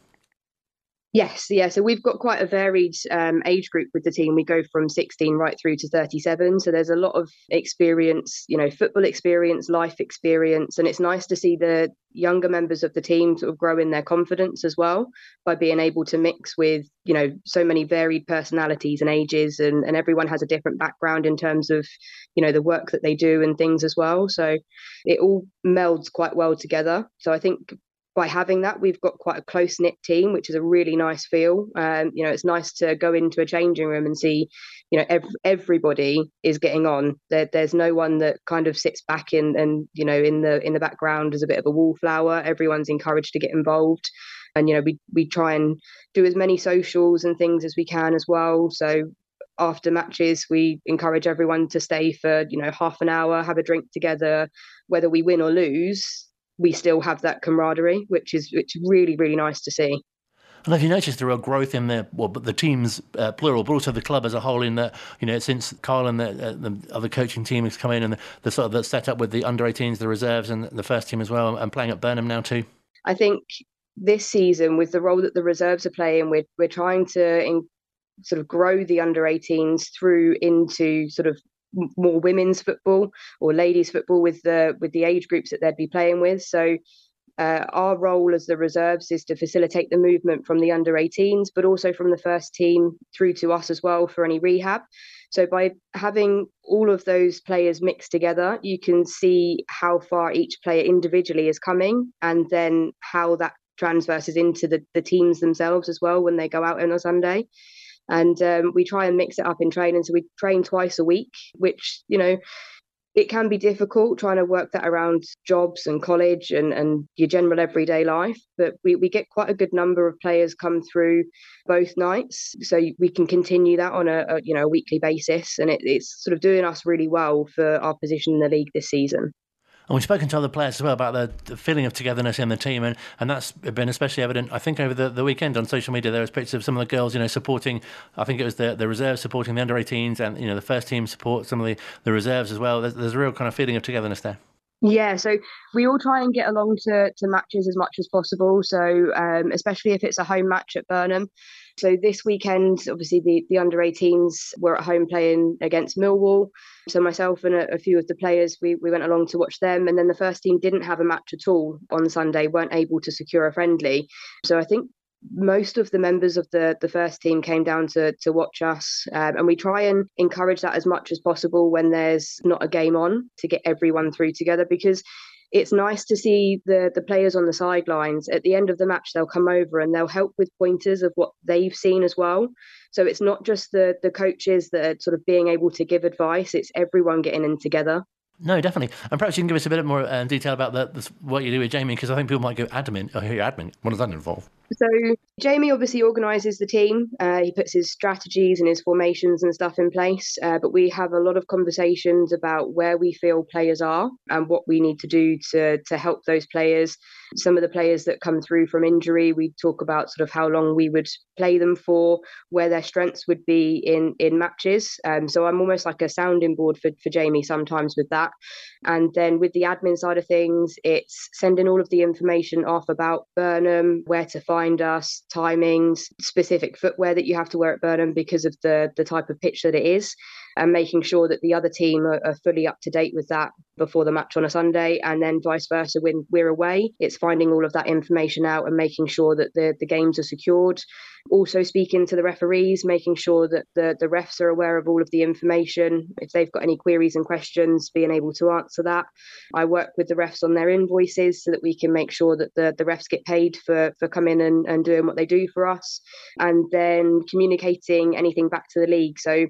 Yes, yeah. So we've got quite a varied um, age group with the team. We go from 16 right through to 37. So there's a lot of experience, you know, football experience, life experience. And it's nice to see the younger members of the team sort of grow in their confidence as well by being able to mix with, you know, so many varied personalities and ages. And, and everyone has a different background in terms of, you know, the work that they do and things as well. So it all melds quite well together. So I think by having that, we've got quite a close knit team, which is a really nice feel. Um, you know, it's nice to go into a changing room and see, you know, ev- everybody is getting on. There, there's no one that kind of sits back in and you know in the in the background as a bit of a wallflower. Everyone's encouraged to get involved, and you know we we try and do as many socials and things as we can as well. So after matches, we encourage everyone to stay for you know half an hour, have a drink together, whether we win or lose we still have that camaraderie, which is which is really really nice to see. And have you noticed a real growth in the well, the teams uh, plural, but also the club as a whole? In that you know, since Carl and the, uh, the other coaching team has come in, and the, the sort of the setup with the under 18s, the reserves, and the first team as well, and playing at Burnham now too. I think this season, with the role that the reserves are playing, we're we're trying to in, sort of grow the under 18s through into sort of more women's football or ladies football with the with the age groups that they'd be playing with. So uh, our role as the reserves is to facilitate the movement from the under 18s, but also from the first team through to us as well for any rehab. So by having all of those players mixed together, you can see how far each player individually is coming, and then how that transverses into the, the teams themselves as well when they go out on a Sunday and um, we try and mix it up in training. So we train twice a week, which you know it can be difficult trying to work that around jobs and college and, and your general everyday life. But we, we get quite a good number of players come through both nights, so we can continue that on a, a you know a weekly basis, and it, it's sort of doing us really well for our position in the league this season. And we've spoken to other players as well about the, the, feeling of togetherness in the team, and, and that's been especially evident, I think, over the, the weekend on social media. There was pictures of some of the girls, you know, supporting. I think it was the, the reserves supporting the under 18s, and you know, the first team support some of the, the reserves as well. There's, there's a real kind of feeling of togetherness there. Yeah, so we all try and get along to, to matches as much as possible. So, um, especially if it's a home match at Burnham. So, this weekend, obviously, the, the under 18s were at home playing against Millwall. So, myself and a, a, few of the players, we, we went along to watch them. And then the first team didn't have a match at all on Sunday, weren't able to secure a friendly. So, I think most of the members of the the first team came down to to watch us um, and we try and encourage that as much as possible when there's not a game on to get everyone through together because it's nice to see the the players on the sidelines. At the end of the match they'll come over and they'll help with pointers of what they've seen as well. So it's not just the the coaches that are sort of being able to give advice it's everyone getting in together no, definitely. And perhaps you can give us a bit more uh, detail about the, the, what you do with Jamie, because I think people might go admin. Oh, you're admin. What does that involve? So Jamie obviously organises the team. Uh, he puts his strategies and his formations and stuff in place. Uh, but we have a lot of conversations about where we feel players are and what we need to do to to help those players. Some of the players that come through from injury, we talk about sort of how long we would play them for, where their strengths would be in in matches. Um, so I'm almost like a sounding board for for Jamie sometimes with that. And then with the admin side of things, it's sending all of the information off about Burnham, where to find us, timings, specific footwear that you have to wear at Burnham because of the the type of pitch that it is and making sure that the other team are, are, fully up to date with that before the match on a Sunday, and then vice versa when we're away. It's finding all of that information out and making sure that the, the games are secured. Also, speaking to the referees, making sure that the, the refs are aware of all of the information. If they've got any queries and questions, being able to answer that. I work with the refs on their invoices so that we can make sure that the, the refs get paid for, for coming and, and doing what they do for us. And then communicating anything back to the league. So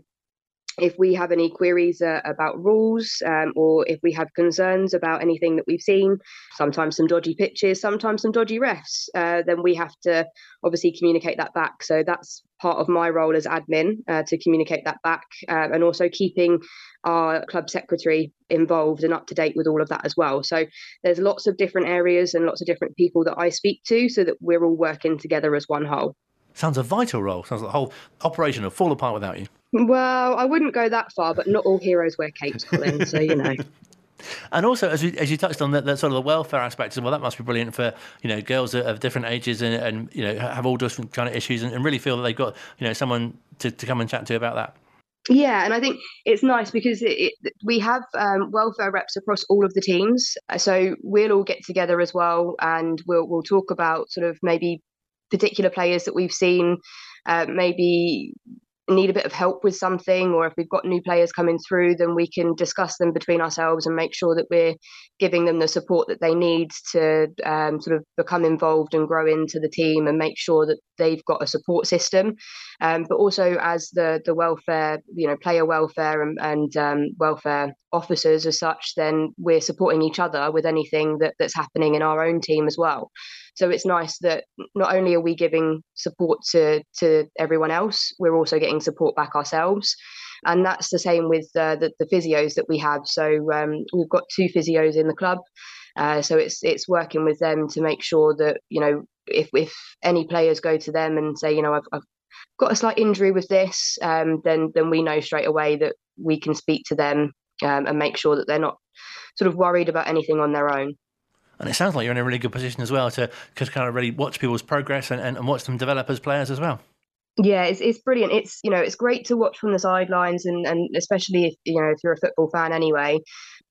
if we have any queries uh, about rules um, or if we have concerns about anything that we've seen, sometimes some dodgy pitches, sometimes some dodgy refs, uh, then we have to obviously communicate that back. So that's part of my role as admin uh, to communicate that back uh, and also keeping our club secretary involved and up to date with all of that as well. So there's lots of different areas and lots of different people that I speak to so that we're all working together as one whole. Sounds a vital role. Sounds like the whole operation will fall apart without you. Well, I wouldn't go that far, but not all heroes wear capes, Colin. so you know. <laughs> And also, as, we, as you touched on, that, that sort of the welfare aspect, well, that must be brilliant for you know girls of different ages and, and you know have all different kind of issues and, and really feel that they've got you know someone to, to come and chat to about that. Yeah, and I think it's nice because it, it, we have um, welfare reps across all of the teams, so we'll all get together as well, and we'll we'll talk about sort of maybe particular players that we've seen, uh, maybe need a bit of help with something or if we've got new players coming through then we can discuss them between ourselves and make sure that we're giving them the support that they need to um, sort of become involved and grow into the team and make sure that they've got a support system. Um, but also as the the welfare you know player welfare and, and um, welfare officers as such then we're supporting each other with anything that, that's happening in our own team as well so it's nice that not only are we giving support to to everyone else, we're also getting support back ourselves. And that's the same with uh, the, the physios that we have. So um, we've got two physios in the club. Uh, so it's it's working with them to make sure that you know if if any players go to them and say you know I've, I've got a slight injury with this, um, then then we know straight away that we can speak to them um, and make sure that they're not sort of worried about anything on their own. And it sounds like you're in a really good position as well to, to kind of really watch people's progress and, and, and watch them develop as players as well. Yeah, it's it's brilliant. It's you know it's great to watch from the sidelines and and especially if you know if you're a football fan anyway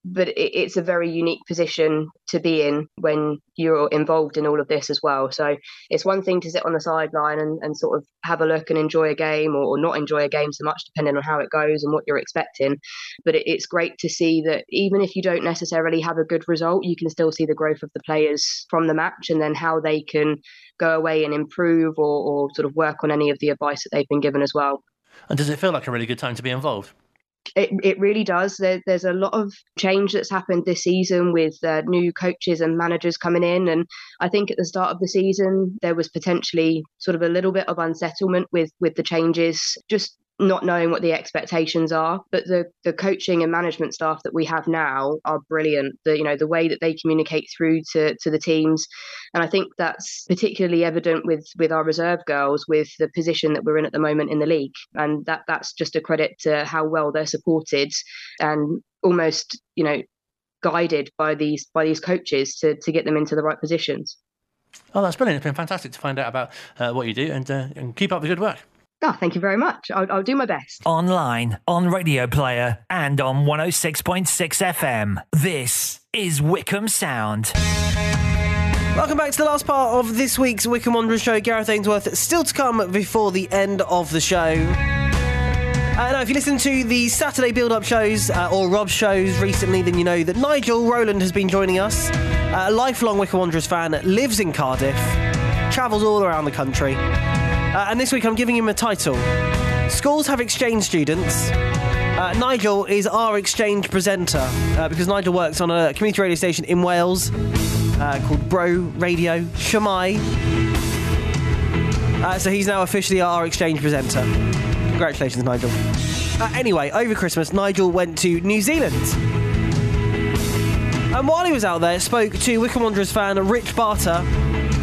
but it, it's a very unique position to be in when you're involved in all of this as well. So it's one thing to sit on the sideline and, and sort of have a look and enjoy a game or, or, not enjoy a game so much, depending on how it goes and what you're expecting. But it, it's great to see that even if you don't necessarily have a good result, you can still see the growth of the players from the match and then how they can go away and improve or, or sort of work on any of the advice that they've been given as well. And does it feel like a really good time to be involved? It, it really does. There, there's a lot of change that's happened this season with uh, new coaches and managers coming in. And I think at the start of the season, there was potentially sort of a little bit of unsettlement with, with the changes, just not knowing what the expectations are. But the the coaching and management staff that we have now are brilliant. The you know the way that they communicate through to to the teams, and I think that's particularly evident with with our reserve girls with the position that we're in at the moment in the league, and that that's just a credit to how well they're supported and almost you know guided by these by these coaches to to get them into the right positions. Oh, that's brilliant! It's been fantastic to find out about uh, what you do, and uh, and keep up the good work. Oh, thank you very much. I'll, I'll do my best. Online, on Radio Player, and on 106.6 FM. This is Wycombe Sound. Welcome back to the last part of this week's Wycombe Wanderers show. Gareth Ainsworth still to come before the end of the show. Uh, now, if you listen to the Saturday build-up shows uh, or Rob's shows recently, then you know that Nigel Rowland has been joining us. Uh, a lifelong Wycombe Wanderers fan, lives in Cardiff, travels all around the country. Uh, and this week I'm giving him a title. Schools have exchange students. Uh, Nigel is our exchange presenter uh, because Nigel works on a community radio station in Wales uh, called Bro Radio Shwmae. Uh, so he's now officially our exchange presenter. Congratulations, Nigel. Uh, anyway, over Christmas, Nigel went to New Zealand. And while he was out there, spoke to Wycombe Wanderers fan Rich Barter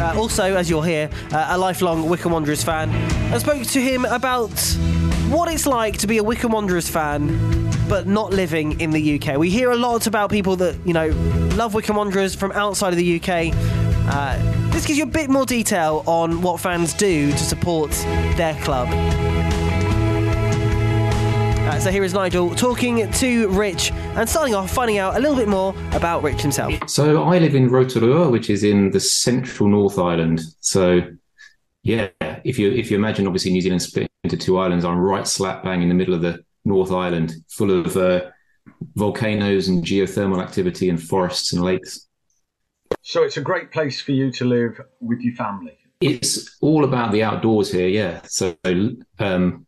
uh, also, as you'll hear, uh, a lifelong Wycombe Wanderers fan. I spoke to him about what it's like to be a Wycombe Wanderers fan but not living in the UK. We hear a lot about people that, you know, love Wycombe Wanderers from outside of the UK. Uh, this gives you a bit more detail on what fans do to support their club. Uh, so here is Nigel talking to Rich and starting off finding out a little bit more about Rich himself. So I live in Rotorua, which is in the central North Island. So yeah, if you if you imagine obviously New Zealand split into two islands, I'm right slap bang in the middle of the North Island, full of uh, volcanoes and geothermal activity and forests and lakes. So it's a great place for you to live with your family. It's all about the outdoors here, yeah. So um,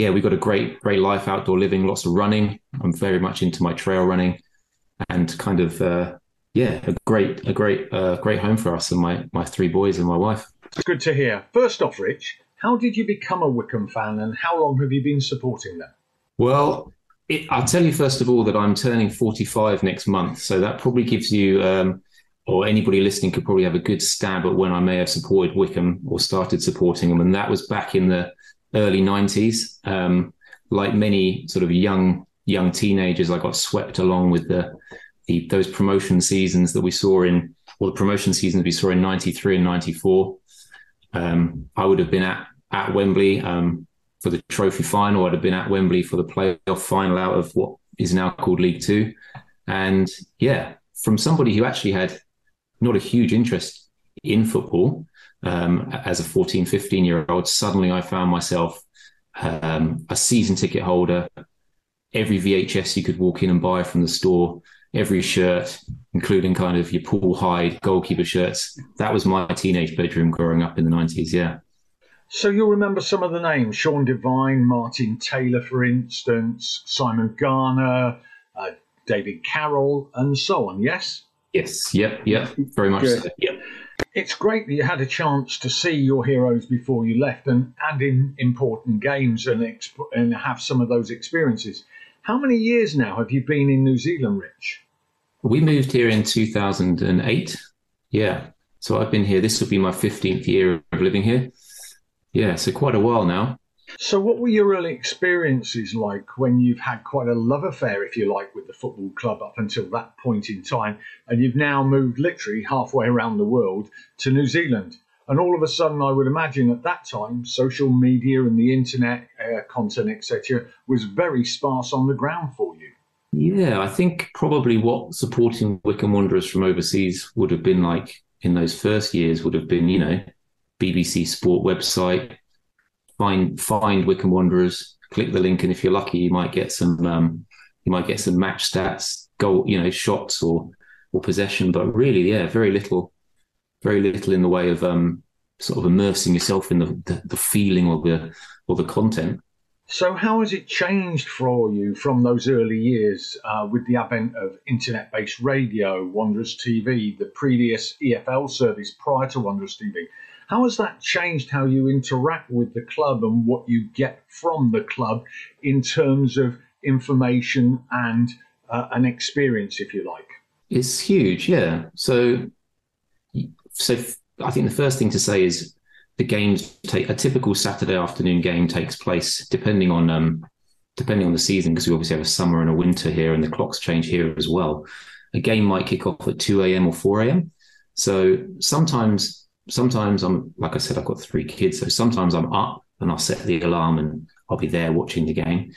yeah, we've got a great, great life outdoor living, lots of running. I'm very much into my trail running and kind of, uh, yeah, a great, a great, uh, great home for us and my, my three boys and my wife. It's good to hear. First off, Rich, how did you become a Wycombe fan and how long have you been supporting them? Well, it, I'll tell you first of all that I'm turning 45 next month. So that probably gives you, um, or anybody listening could probably have a good stab at when I may have supported Wycombe or started supporting them. And that was back in the early 90s. Um, like many sort of young young teenagers, I got swept along with the, the those promotion seasons that we saw in, well, the promotion seasons we saw in 93 and 94. Um, I would have been at, at Wembley um, for the trophy final. I'd have been at Wembley for the playoff final out of what is now called League Two. And yeah, from somebody who actually had not a huge interest in football, um, as a 14, 15 year old, suddenly I found myself um, a season ticket holder, every VHS you could walk in and buy from the store, every shirt, including kind of your Paul Hyde goalkeeper shirts. That was my teenage bedroom growing up in the 90s, yeah. So you'll remember some of the names Sean Devine, Martin Taylor, for instance, Simon Garner, uh, David Carroll, and so on, yes? Yes, yep, yep, very much so. Yep. It's great that you had a chance to see your heroes before you left and, and in important games and, exp- and have some of those experiences. How many years now have you been in New Zealand, Rich? We moved here in 2008. Yeah. So I've been here. This will be my 15th year of living here. Yeah. So quite a while now. So, what were your early experiences like when you've had quite a love affair, if you like, with the football club up until that point in time, and you've now moved literally halfway around the world to New Zealand? And all of a sudden, I would imagine at that time, social media and the internet uh, content, etc., was very sparse on the ground for you. Yeah. I think probably what supporting Wycombe Wanderers from overseas would have been like in those first years would have been, you know, BBC Sport website, find find Wycombe Wanderers, click the link, and if you're lucky, you might get some um, you might get some match stats, goal, you know, shots or or possession. But really, yeah, very little, very little in the way of um, sort of immersing yourself in the, the, the feeling or the or the content. So, how has it changed for you from those early years uh, with the advent of internet based radio, Wanderers TV, the previous EFL service prior to Wanderers TV? How has that changed how you interact with the club and what you get from the club in terms of information and uh, an experience, if you like? It's huge, yeah. So, so I think the first thing to say is the games take a typical Saturday afternoon game takes place depending on um, depending on the season because we obviously have a summer and a winter here and the clocks change here as well. A game might kick off at two a.m. or four a.m. So sometimes sometimes I'm like I said I've got three kids so sometimes I'm up and I'll set the alarm and I'll be there watching the game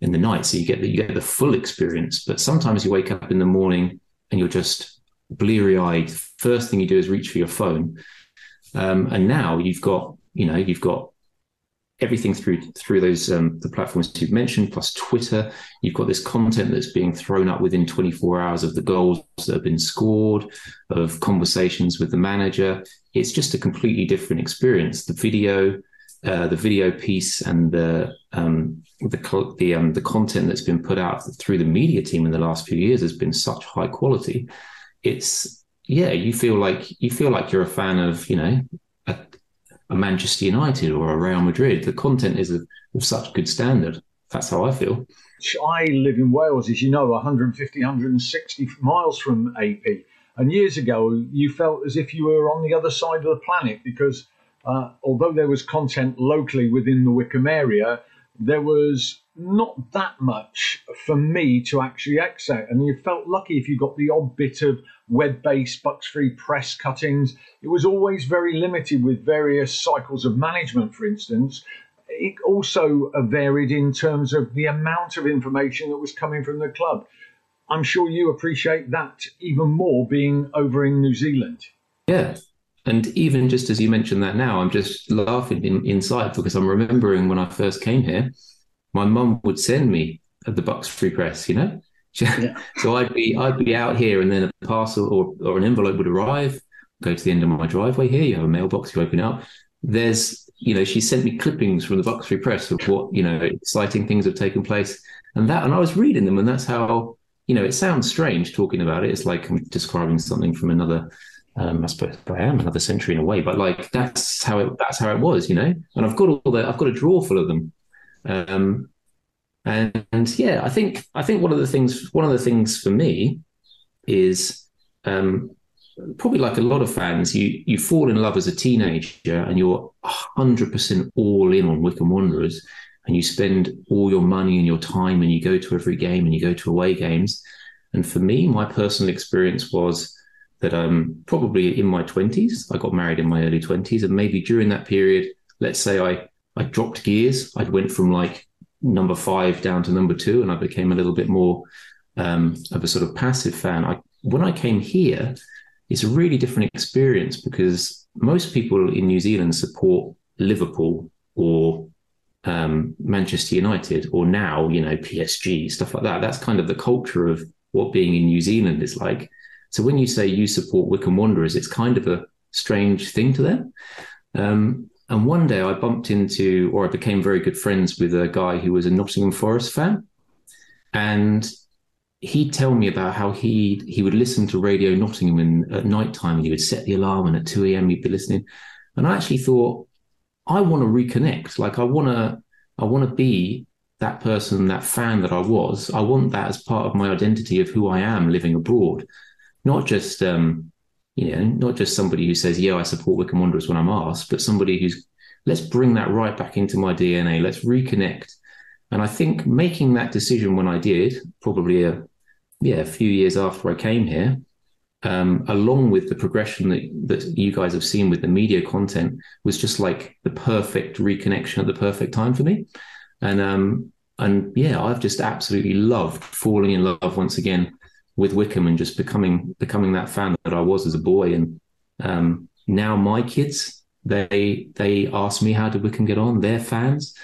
in the night so you get the, you get the full experience. But sometimes you wake up in the morning and you're just bleary eyed. First thing you do is reach for your phone. Um, and now you've got, you know, you've got everything through through those um, the platforms you've mentioned, plus Twitter. You've got this content that's being thrown up within 24 hours of the goals that have been scored, of conversations with the manager. It's just a completely different experience. The video, uh, the video piece, and the um, the the um, the content that's been put out through the media team in the last few years has been such high quality. It's yeah, you feel like you feel like you're a fan of you know a, Manchester United or a Real Madrid. The content is of, of such good standard. That's how I feel. I live in Wales, as you know, 150, 160 miles from AP. And years ago, you felt as if you were on the other side of the planet because uh, although there was content locally within the Wycombe area, there was not that much for me to actually access. And you felt lucky if you got the odd bit of web based Bucks Free press cuttings. It was always very limited with various cycles of management, for instance. It also uh, varied in terms of the amount of information that was coming from the club. I'm sure you appreciate that even more being over in New Zealand. Yeah. And even just as you mentioned that now, I'm just laughing in, inside because I'm remembering when I first came here, my mum would send me the Bucks Free Press, you know? Yeah. <laughs> so I'd be I'd be out here and then a parcel or, or an envelope would arrive, go to the end of my driveway here, you have a mailbox, you open up. There's you know, she sent me clippings from the Free Press of what, you know, exciting things have taken place. And that and I was reading them and that's how, you know, it sounds strange talking about it. It's like I'm describing something from another um, I suppose I am another century in a way, but like that's how it that's how it was, you know. And I've got all the I've got a drawer full of them. Um, and, and, yeah, I think I think one of the things one of the things for me is um, probably like a lot of fans, you you fall in love as a teenager and you're hundred percent all in on Wycombe Wanderers, and you spend all your money and your time, and you go to every game and you go to away games. And for me, my personal experience was that um, probably in my twenties, I got married in my early twenties, and maybe during that period, let's say I I dropped gears, I went from like number five down to number two, and I became a little bit more um, of a sort of passive fan. I, when I came here, it's a really different experience because most people in New Zealand support Liverpool or um, Manchester United or now, you know, PSG, stuff like that. That's kind of the culture of what being in New Zealand is like. So when you say you support Wycombe Wanderers, it's kind of a strange thing to them. Um, and one day I bumped into, or I became very good friends with a guy who was a Nottingham Forest fan. And he'd tell me about how he he would listen to Radio Nottingham in, at night time and he would set the alarm and at 2 a.m. he'd be listening. And I actually thought, I want to reconnect. Like I want to, I want to be that person, that fan that I was. I want that as part of my identity of who I am living abroad, not just, um, you know, not just somebody who says, yeah, I support Wycombe Wanderers when I'm asked, but somebody who's, let's bring that right back into my DNA. Let's reconnect. And I think making that decision when I did, probably a, yeah, a few years after I came here, um, along with the progression that, that you guys have seen with the media content, was just like the perfect reconnection at the perfect time for me. And um, and yeah, I've just absolutely loved falling in love once again with Wycombe and just becoming becoming that fan that I was as a boy. And um, now my kids, they they ask me how did Wycombe get on? They're fans,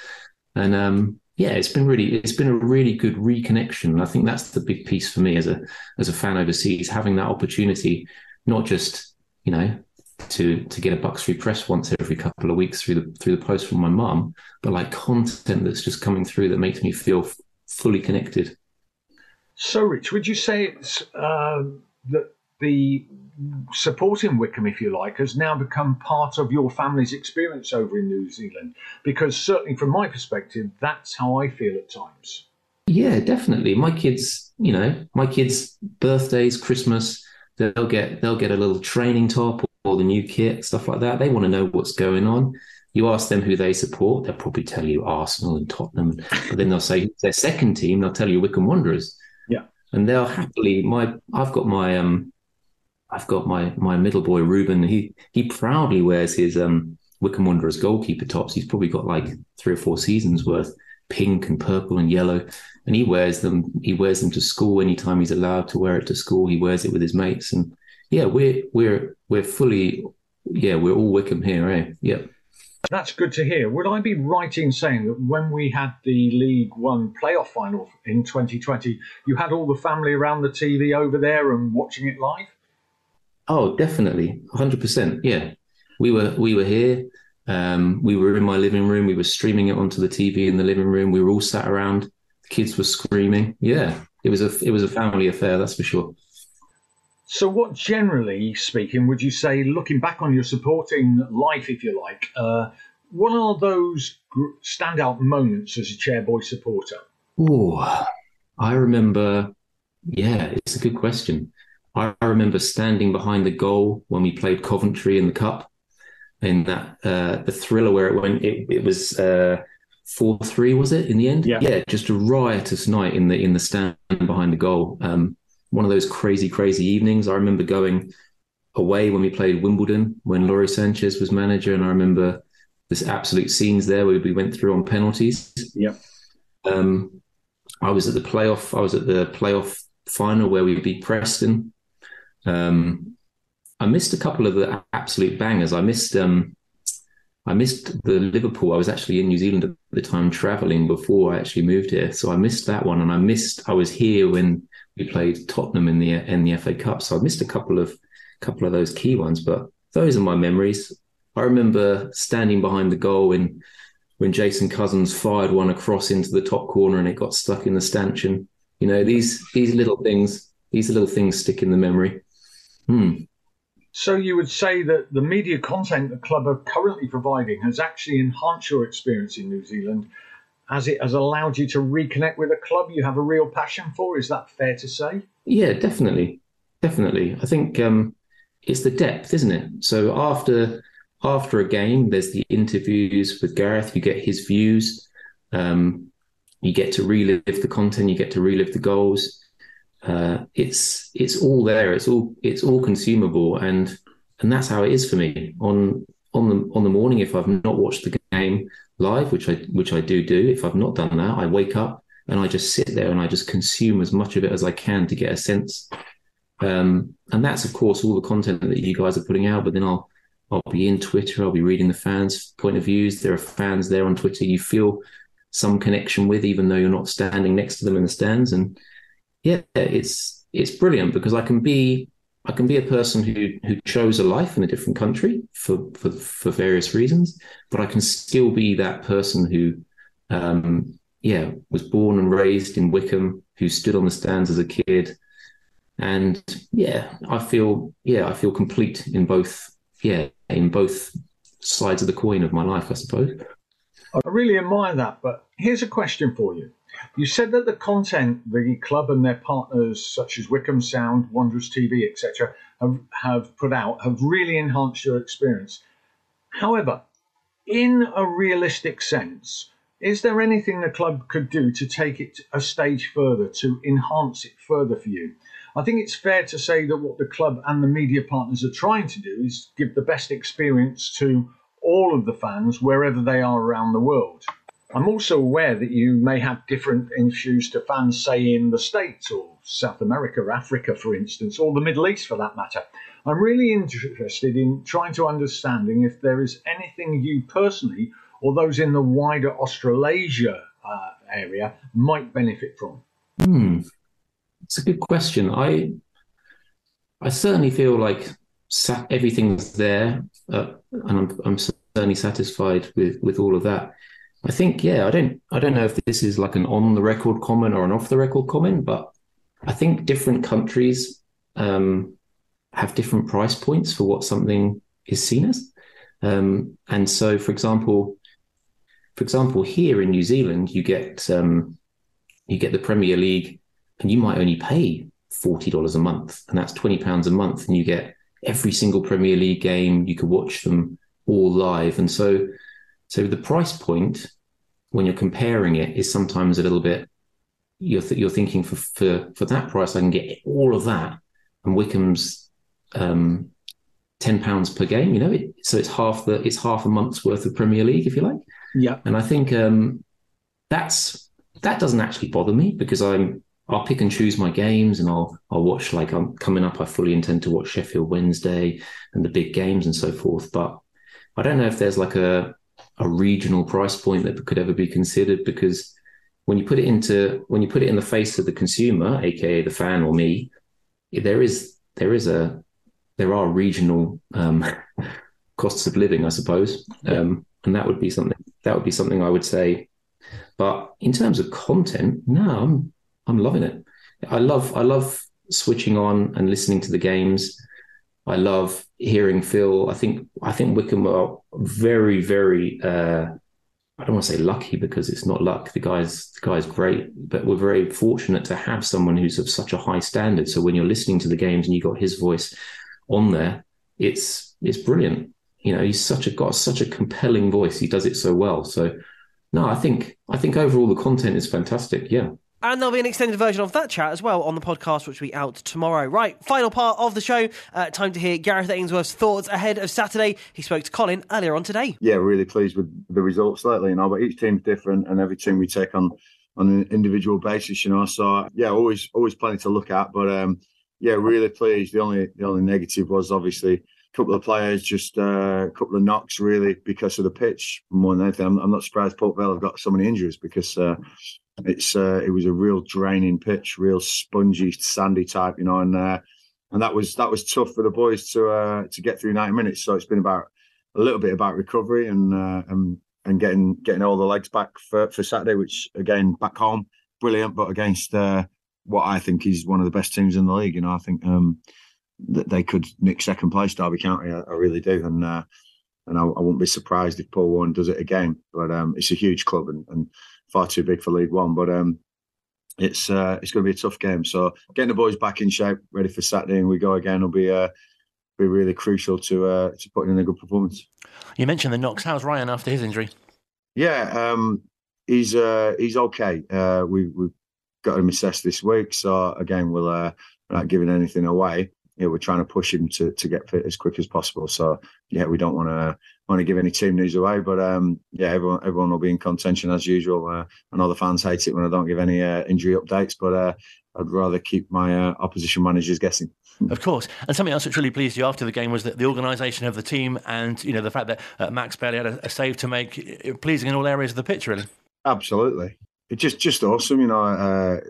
and um, yeah, it's been really it's been a really good reconnection. I think that's the big piece for me as a as a fan overseas, having that opportunity, not just you know to to get a Bucks Free Press once every couple of weeks through the through the post from my mum, but like content that's just coming through that makes me feel f- fully connected. So, Rich, would you say it's uh, that the supporting Wycombe, if you like, has now become part of your family's experience over in New Zealand? Because certainly from my perspective, that's how I feel at times. Yeah, definitely. My kids, you know, my kids' birthdays, Christmas, they'll get they'll get a little training top or the new kit, stuff like that. They want to know what's going on. You ask them who they support, they'll probably tell you Arsenal and Tottenham, but then they'll say their second team, they'll tell you Wycombe Wanderers. And they'll happily my I've got my um I've got my my middle boy Ruben. He he proudly wears his um, Wycombe Wanderers goalkeeper tops. He's probably got like three or four seasons worth, pink and purple and yellow, and he wears them. He wears them to school anytime he's allowed to wear it to school. He wears it with his mates, and yeah, we're we're we're fully yeah we're all Wycombe here, eh? Yeah. That's good to hear. Would I be right in saying that when we had the League One playoff final in 2020, you had all the family around the TV over there and watching it live? Oh, definitely, hundred percent. Yeah, we were we were here. Um, we were in my living room. We were streaming it onto the TV in the living room. We were all sat around. The kids were screaming. Yeah, it was a it was a family affair. That's for sure. So, what generally speaking would you say, looking back on your supporting life, if you like, uh, what are those standout moments as a chairboy supporter? Oh, I remember. Yeah, it's a good question. I remember standing behind the goal when we played Coventry in the cup, in that uh, the thriller where it went. It, it was uh, four uh, three, was it in the end? Yeah. yeah, just a riotous night in the in the stand behind the goal. Um, one of those crazy, crazy evenings. I remember going away when we played Wimbledon when Lawrie Sanchez was manager, and I remember this absolute scenes there where we went through on penalties. Yeah. Um, I was at the playoff. I was at the playoff final where we beat Preston. Um, I missed a couple of the absolute bangers. I missed um, I missed the Liverpool. I was actually in New Zealand at the time traveling before I actually moved here, so I missed that one. And I missed I was here when played Tottenham in the in the FA Cup, so I missed a couple of couple of those key ones. But those are my memories. I remember standing behind the goal when when Jason Cousins fired one across into the top corner and it got stuck in the stanchion. You know these these little things these little things stick in the memory. Hmm. So you would say that the media content the club are currently providing has actually enhanced your experience in New Zealand, as it has allowed you to reconnect with a club you have a real passion for. Is that fair to say? Yeah, definitely, definitely. I think um, it's the depth, isn't it? So after after a game, there's the interviews with Gareth. You get his views. Um, you get to relive the content. You get to relive the goals uh, it's it's all there. It's all it's all consumable, and and that's how it is for me on on the on the morning. If I've not watched the game live, which I which I do do, if I've not done that, I wake up and I just sit there and I just consume as much of it as I can to get a sense. Um, and that's of course all the content that you guys are putting out. But then I'll I'll be in Twitter. I'll be reading the fans' point of views. There are fans there on Twitter. You feel some connection with, even though you're not standing next to them in the stands. And yeah, it's it's brilliant because I can be I can be a person who who chose a life in a different country for for for various reasons, but I can still be that person who, um, yeah, was born and raised in Wycombe, who stood on the stands as a kid, and yeah, I feel yeah I feel complete in both yeah in both sides of the coin of my life, I suppose. I really admire that, but here's a question for you. You said that the content the club and their partners, such as Wycombe Sound, Wanderers TV, etc., have, have put out, have really enhanced your experience. However, in a realistic sense, is there anything the club could do to take it a stage further, to enhance it further for you? I think it's fair to say that what the club and the media partners are trying to do is give the best experience to all of the fans wherever they are around the world. I'm also aware that you may have different issues to fans, say, in the States or South America, Africa, for instance, or the Middle East for that matter. I'm really interested in trying to understanding if there is anything you personally or those in the wider Australasia uh, area might benefit from. Hmm. It's a good question. I I certainly feel like everything's there, uh, and I'm, I'm certainly satisfied with with all of that. I think, yeah, I don't, I don't know if this is like an on the record comment or an off the record comment, but I think different countries um, have different price points for what something is seen as. Um, and so, for example, for example, here in New Zealand, you get um, you get the Premier League, and you might only pay forty dollars a month, and that's twenty pounds a month, and you get every single Premier League game. You could watch them all live, and so so the price point, when you're comparing it, is sometimes a little bit. You're th- you're thinking for for for that price, I can get all of that, and Wycombe's um, ten pounds per game. You know, it, so it's half the it's half a month's worth of Premier League, if you like. Yeah, and I think um, that's that doesn't actually bother me because I'm I'll pick and choose my games and I'll I'll watch like I'm coming up. I fully intend to watch Sheffield Wednesday and the big games and so forth. But I don't know if there's like a a regional price point that could ever be considered because when you put it into when you put it in the face of the consumer, aka the fan or me, there is there is a there are regional um, <laughs> costs of living, I suppose, um, and that would be something that would be something I would say. But in terms of content, no, I'm I'm loving it. I love I love switching on and listening to the games. I love hearing Phil. I think I think Wycombe are very, very. Uh, I don't want to say lucky because it's not luck. The guy's the guy's great, but we're very fortunate to have someone who's of such a high standard. So when you're listening to the games and you got his voice on there, it's it's brilliant. You know, he's such a got such a compelling voice. He does it so well. So no, I think I think overall the content is fantastic. Yeah. And there'll be an extended version of that chat as well on the podcast, which will be out tomorrow. Right, final part of the show. Uh, time to hear Gareth Ainsworth's thoughts ahead of Saturday. He spoke to Colin earlier on today. Yeah, really pleased with the results lately, you know, but each team's different and every team we take on on an individual basis, you know. So yeah, always always plenty to look at. But um yeah, really pleased. The only the only negative was obviously couple of players, just uh, a couple of knocks really because of the pitch more than anything. I'm, I'm not surprised Port Vale have got so many injuries because uh, it's uh, it was a real draining pitch, real spongy, sandy type, you know, and uh, and that was that was tough for the boys to uh, to get through 90 minutes. So it's been about a little bit about recovery and uh, and and getting getting all the legs back for, for Saturday, which again back home, brilliant, but against what I think is one of the best teams in the league. You know, I think um, they could nick second place, Derby County. I, I really do, and uh, and I, I, won't be surprised if Paul Warne does it again. But um, it's a huge club and, and far too big for League One. But um, it's uh, it's going to be a tough game. So getting the boys back in shape, ready for Saturday, and we go again will be uh, be really crucial to uh, to putting in a good performance. You mentioned the knocks. How's Ryan after his injury? Yeah, um, he's uh, he's okay. Uh, we we've got him assessed this week, so again we'll uh, not giving anything away yeah, we're trying to push him to to get fit as quick as possible. So yeah, we don't want to want to give any team news away, but um, yeah, everyone everyone will be in contention as usual. Uh, I know the fans hate it when I don't give any uh, injury updates, but uh, I'd rather keep my uh, opposition managers guessing. Of course, and something else which really pleased you after the game was that the organisation of the team, and you know the fact that uh, Max Bailey had a, a, save to make, pleasing in all areas of the pitch, really. Absolutely, it's just just awesome, you know. Uh,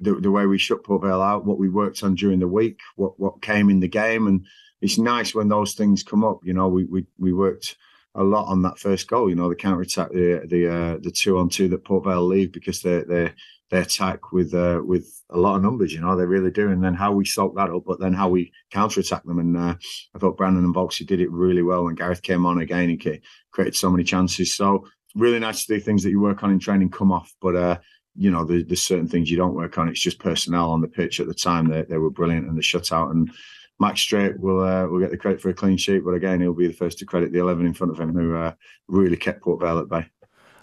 the, the way we shut Port Vale out, what we worked on during the week, what what came in the game, and it's nice when those things come up. You know, we we we worked a lot on that first goal. You know, the counter attack, the the uh, the two on two that Port Vale leave because they they they attack with uh, with a lot of numbers. You know, they really do. And then how we soak that up, but then how we counter attack them. And uh, I thought Brandon and Vokesy did it really well. When Gareth came on again, he created so many chances. So really nice to see things that you work on in training come off. But uh, you know, there's, there's, certain things you don't work on. It's just personnel on the pitch at the time. They, they were brilliant and the shutout. And Max Stryjek will uh, will get the credit for a clean sheet, but again, he'll be the first to credit the 11 in front of him who uh, really kept Port Vale at bay.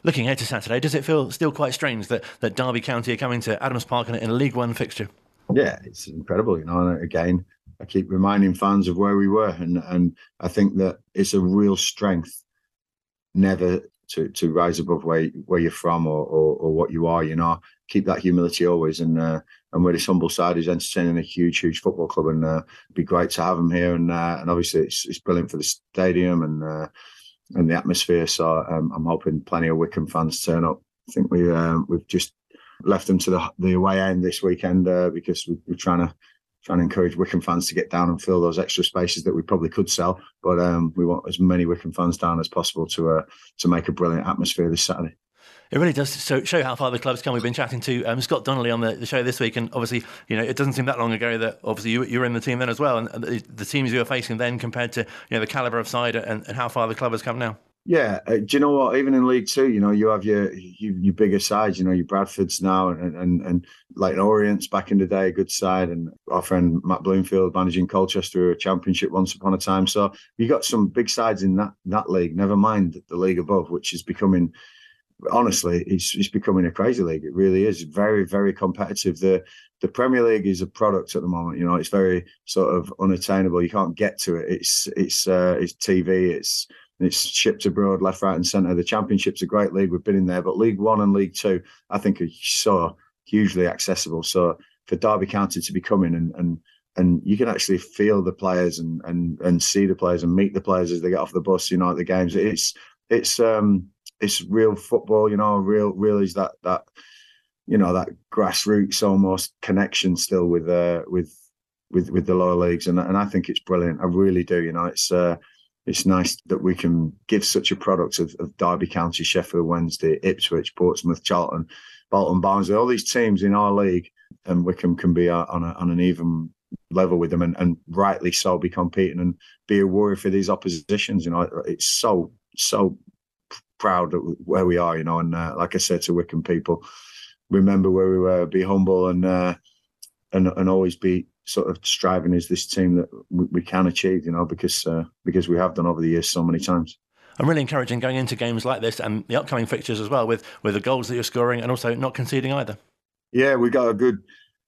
Looking ahead to Saturday, does it feel still quite strange that, that Derby County are coming to Adams Park in a League One fixture? Yeah, it's incredible. You know, and again, I keep reminding fans of where we were, and and I think that it's a real strength never to to rise above where where you're from or, or, or what you are. You know, keep that humility always, and uh, and where this humble side is entertaining a huge, huge football club, and uh, it'd be great to have them here. And uh, and obviously, it's it's brilliant for the stadium and uh, and the atmosphere. So um, I'm hoping plenty of Wycombe fans turn up. I think we um, we've just left them to the the away end this weekend uh, because we, we're trying to trying to encourage Wycombe fans to get down and fill those extra spaces that we probably could sell. But um, we want as many Wycombe fans down as possible to uh, to make a brilliant atmosphere this Saturday. It really does show, show how far the club's come. We've been chatting to um, Scott Donnelly on the, the, show this week, and obviously, you know, it doesn't seem that long ago that obviously you, you were in the team then as well, and the, the, teams you were facing then compared to you know the calibre of side and, and how far the club has come now. Yeah, uh, do you know what? Even in League Two, you know, you have your your, your bigger sides. You know, your Bradfords now, and and and like Orient's back in the day, a good side, and our friend Matt Bloomfield managing Colchester, a championship once upon a time. So you got some big sides in that that league. Never mind the league above, which is becoming honestly, it's it's becoming a crazy league. It really is very very competitive. The the Premier League is a product at the moment. You know, it's very sort of unattainable. You can't get to it. It's it's uh, it's TV. It's it's shipped abroad, left, right, and centre. The Championship's a great league. We've been in there, but League One and League Two, I think, are so hugely accessible. So for Derby County to be coming and and and you can actually feel the players and and and see the players and meet the players as they get off the bus. You know, at the games, it's it's um it's real football. You know, real real is that that you know that grassroots almost connection still with uh with with with the lower leagues, and and I think it's brilliant. I really do. You know, it's uh it's nice that we can give such a product of, of Derby County, Sheffield Wednesday, Ipswich, Portsmouth, Charlton, Bolton, Barnsley, all these teams in our league, and Wycombe can be on, a, on an even level with them, and, and rightly so, be competing and be a worry for these oppositions. You know, it's so so proud of where we are. You know, and uh, like I said to Wycombe people, remember where we were, be humble, and uh, and and always be sort of striving is this team that we, we can achieve, you know, because uh, because we have done over the years so many times. I'm really encouraging going into games like this and the upcoming fixtures as well with with the goals that you're scoring and also not conceding either. Yeah, we got a good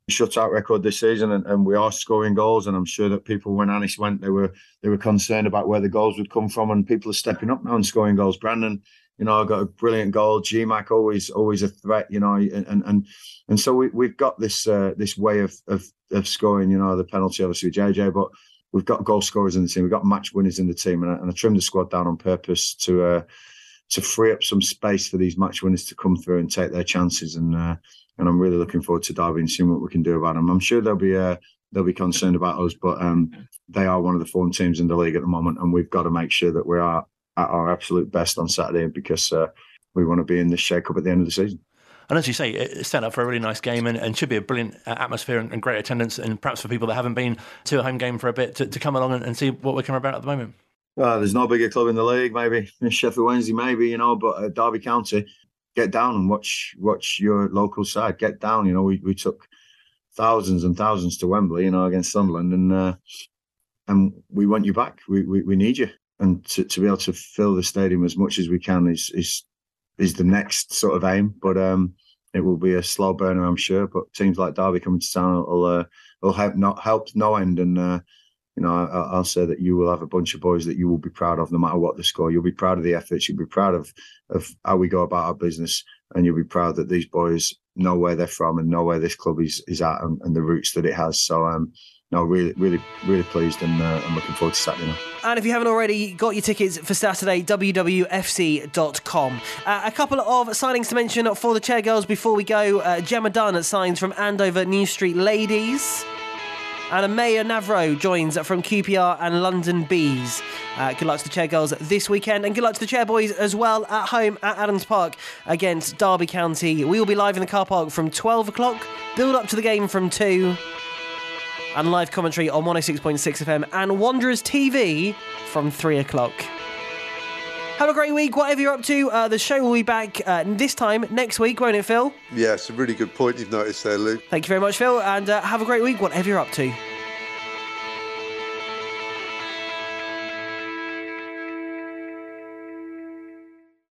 shutout record this season and, and we are scoring goals and I'm sure that people when Anis went they were they were concerned about where the goals would come from and people are stepping up now and scoring goals. Brandon you know, I got a brilliant goal. GMAC always always a threat, you know, and and and so we we've got this uh, this way of, of of scoring. You know, the penalty obviously with JJ, but we've got goal scorers in the team. We've got match winners in the team, and I, and I trimmed the squad down on purpose to uh, to free up some space for these match winners to come through and take their chances. And uh, and I'm really looking forward to Derby and seeing what we can do about them. I'm sure they'll be uh, they'll be concerned about us, but um, they are one of the form teams in the league at the moment, and we've got to make sure that we are at our absolute best on Saturday because uh, we want to be in this shake-up at the end of the season. And as you say, it's set up for a really nice game and, and should be a brilliant uh, atmosphere and, and, great attendance. And perhaps for people that haven't been to a home game for a bit to, to come along and, and, see what we're coming about at the moment. Uh, there's no bigger club in the league, maybe Sheffield Wednesday, maybe you know, but uh, Derby County, get down and watch watch your local side. Get down. You know, we, we took thousands and thousands to Wembley, you know, against Sunderland, and uh, and we want you back. We, we we need you and to, to be able to fill the stadium as much as we can is is is the next sort of aim. But um, it will be a slow burner, I'm sure. But teams like Derby coming to town will uh, will help not help no end. And uh, you know, I, will say that you will have a bunch of boys that you will be proud of, no matter what the score. You'll be proud of the efforts. You'll be proud of of how we go about our business, and you'll be proud that these boys know where they're from and know where this club is is at and, and the roots that it has. So um, no, really, really, really pleased and uh, I'm looking forward to Saturday. And if you haven't already got your tickets for Saturday, wwfc.com. Uh, a couple of signings to mention for the chair girls before we go. Uh, Gemma Dunn signs from Andover New Street Ladies. And Amaya Navro joins from QPR and London Bees. Uh, good luck to the chair girls this weekend, and good luck to the chair boys as well at home at Adams Park against Derby County. We will be live in the car park from 12 o'clock, build up to the game from 2 and live commentary on 106.6 FM and Wanderers TV from 3 o'clock. Have a great week, whatever you're up to. Uh, the show will be back uh, this time next week, won't it, Phil? Yeah, it's a really good point you've noticed there, Luke. Thank you very much, Phil, and uh, have a great week, whatever you're up to.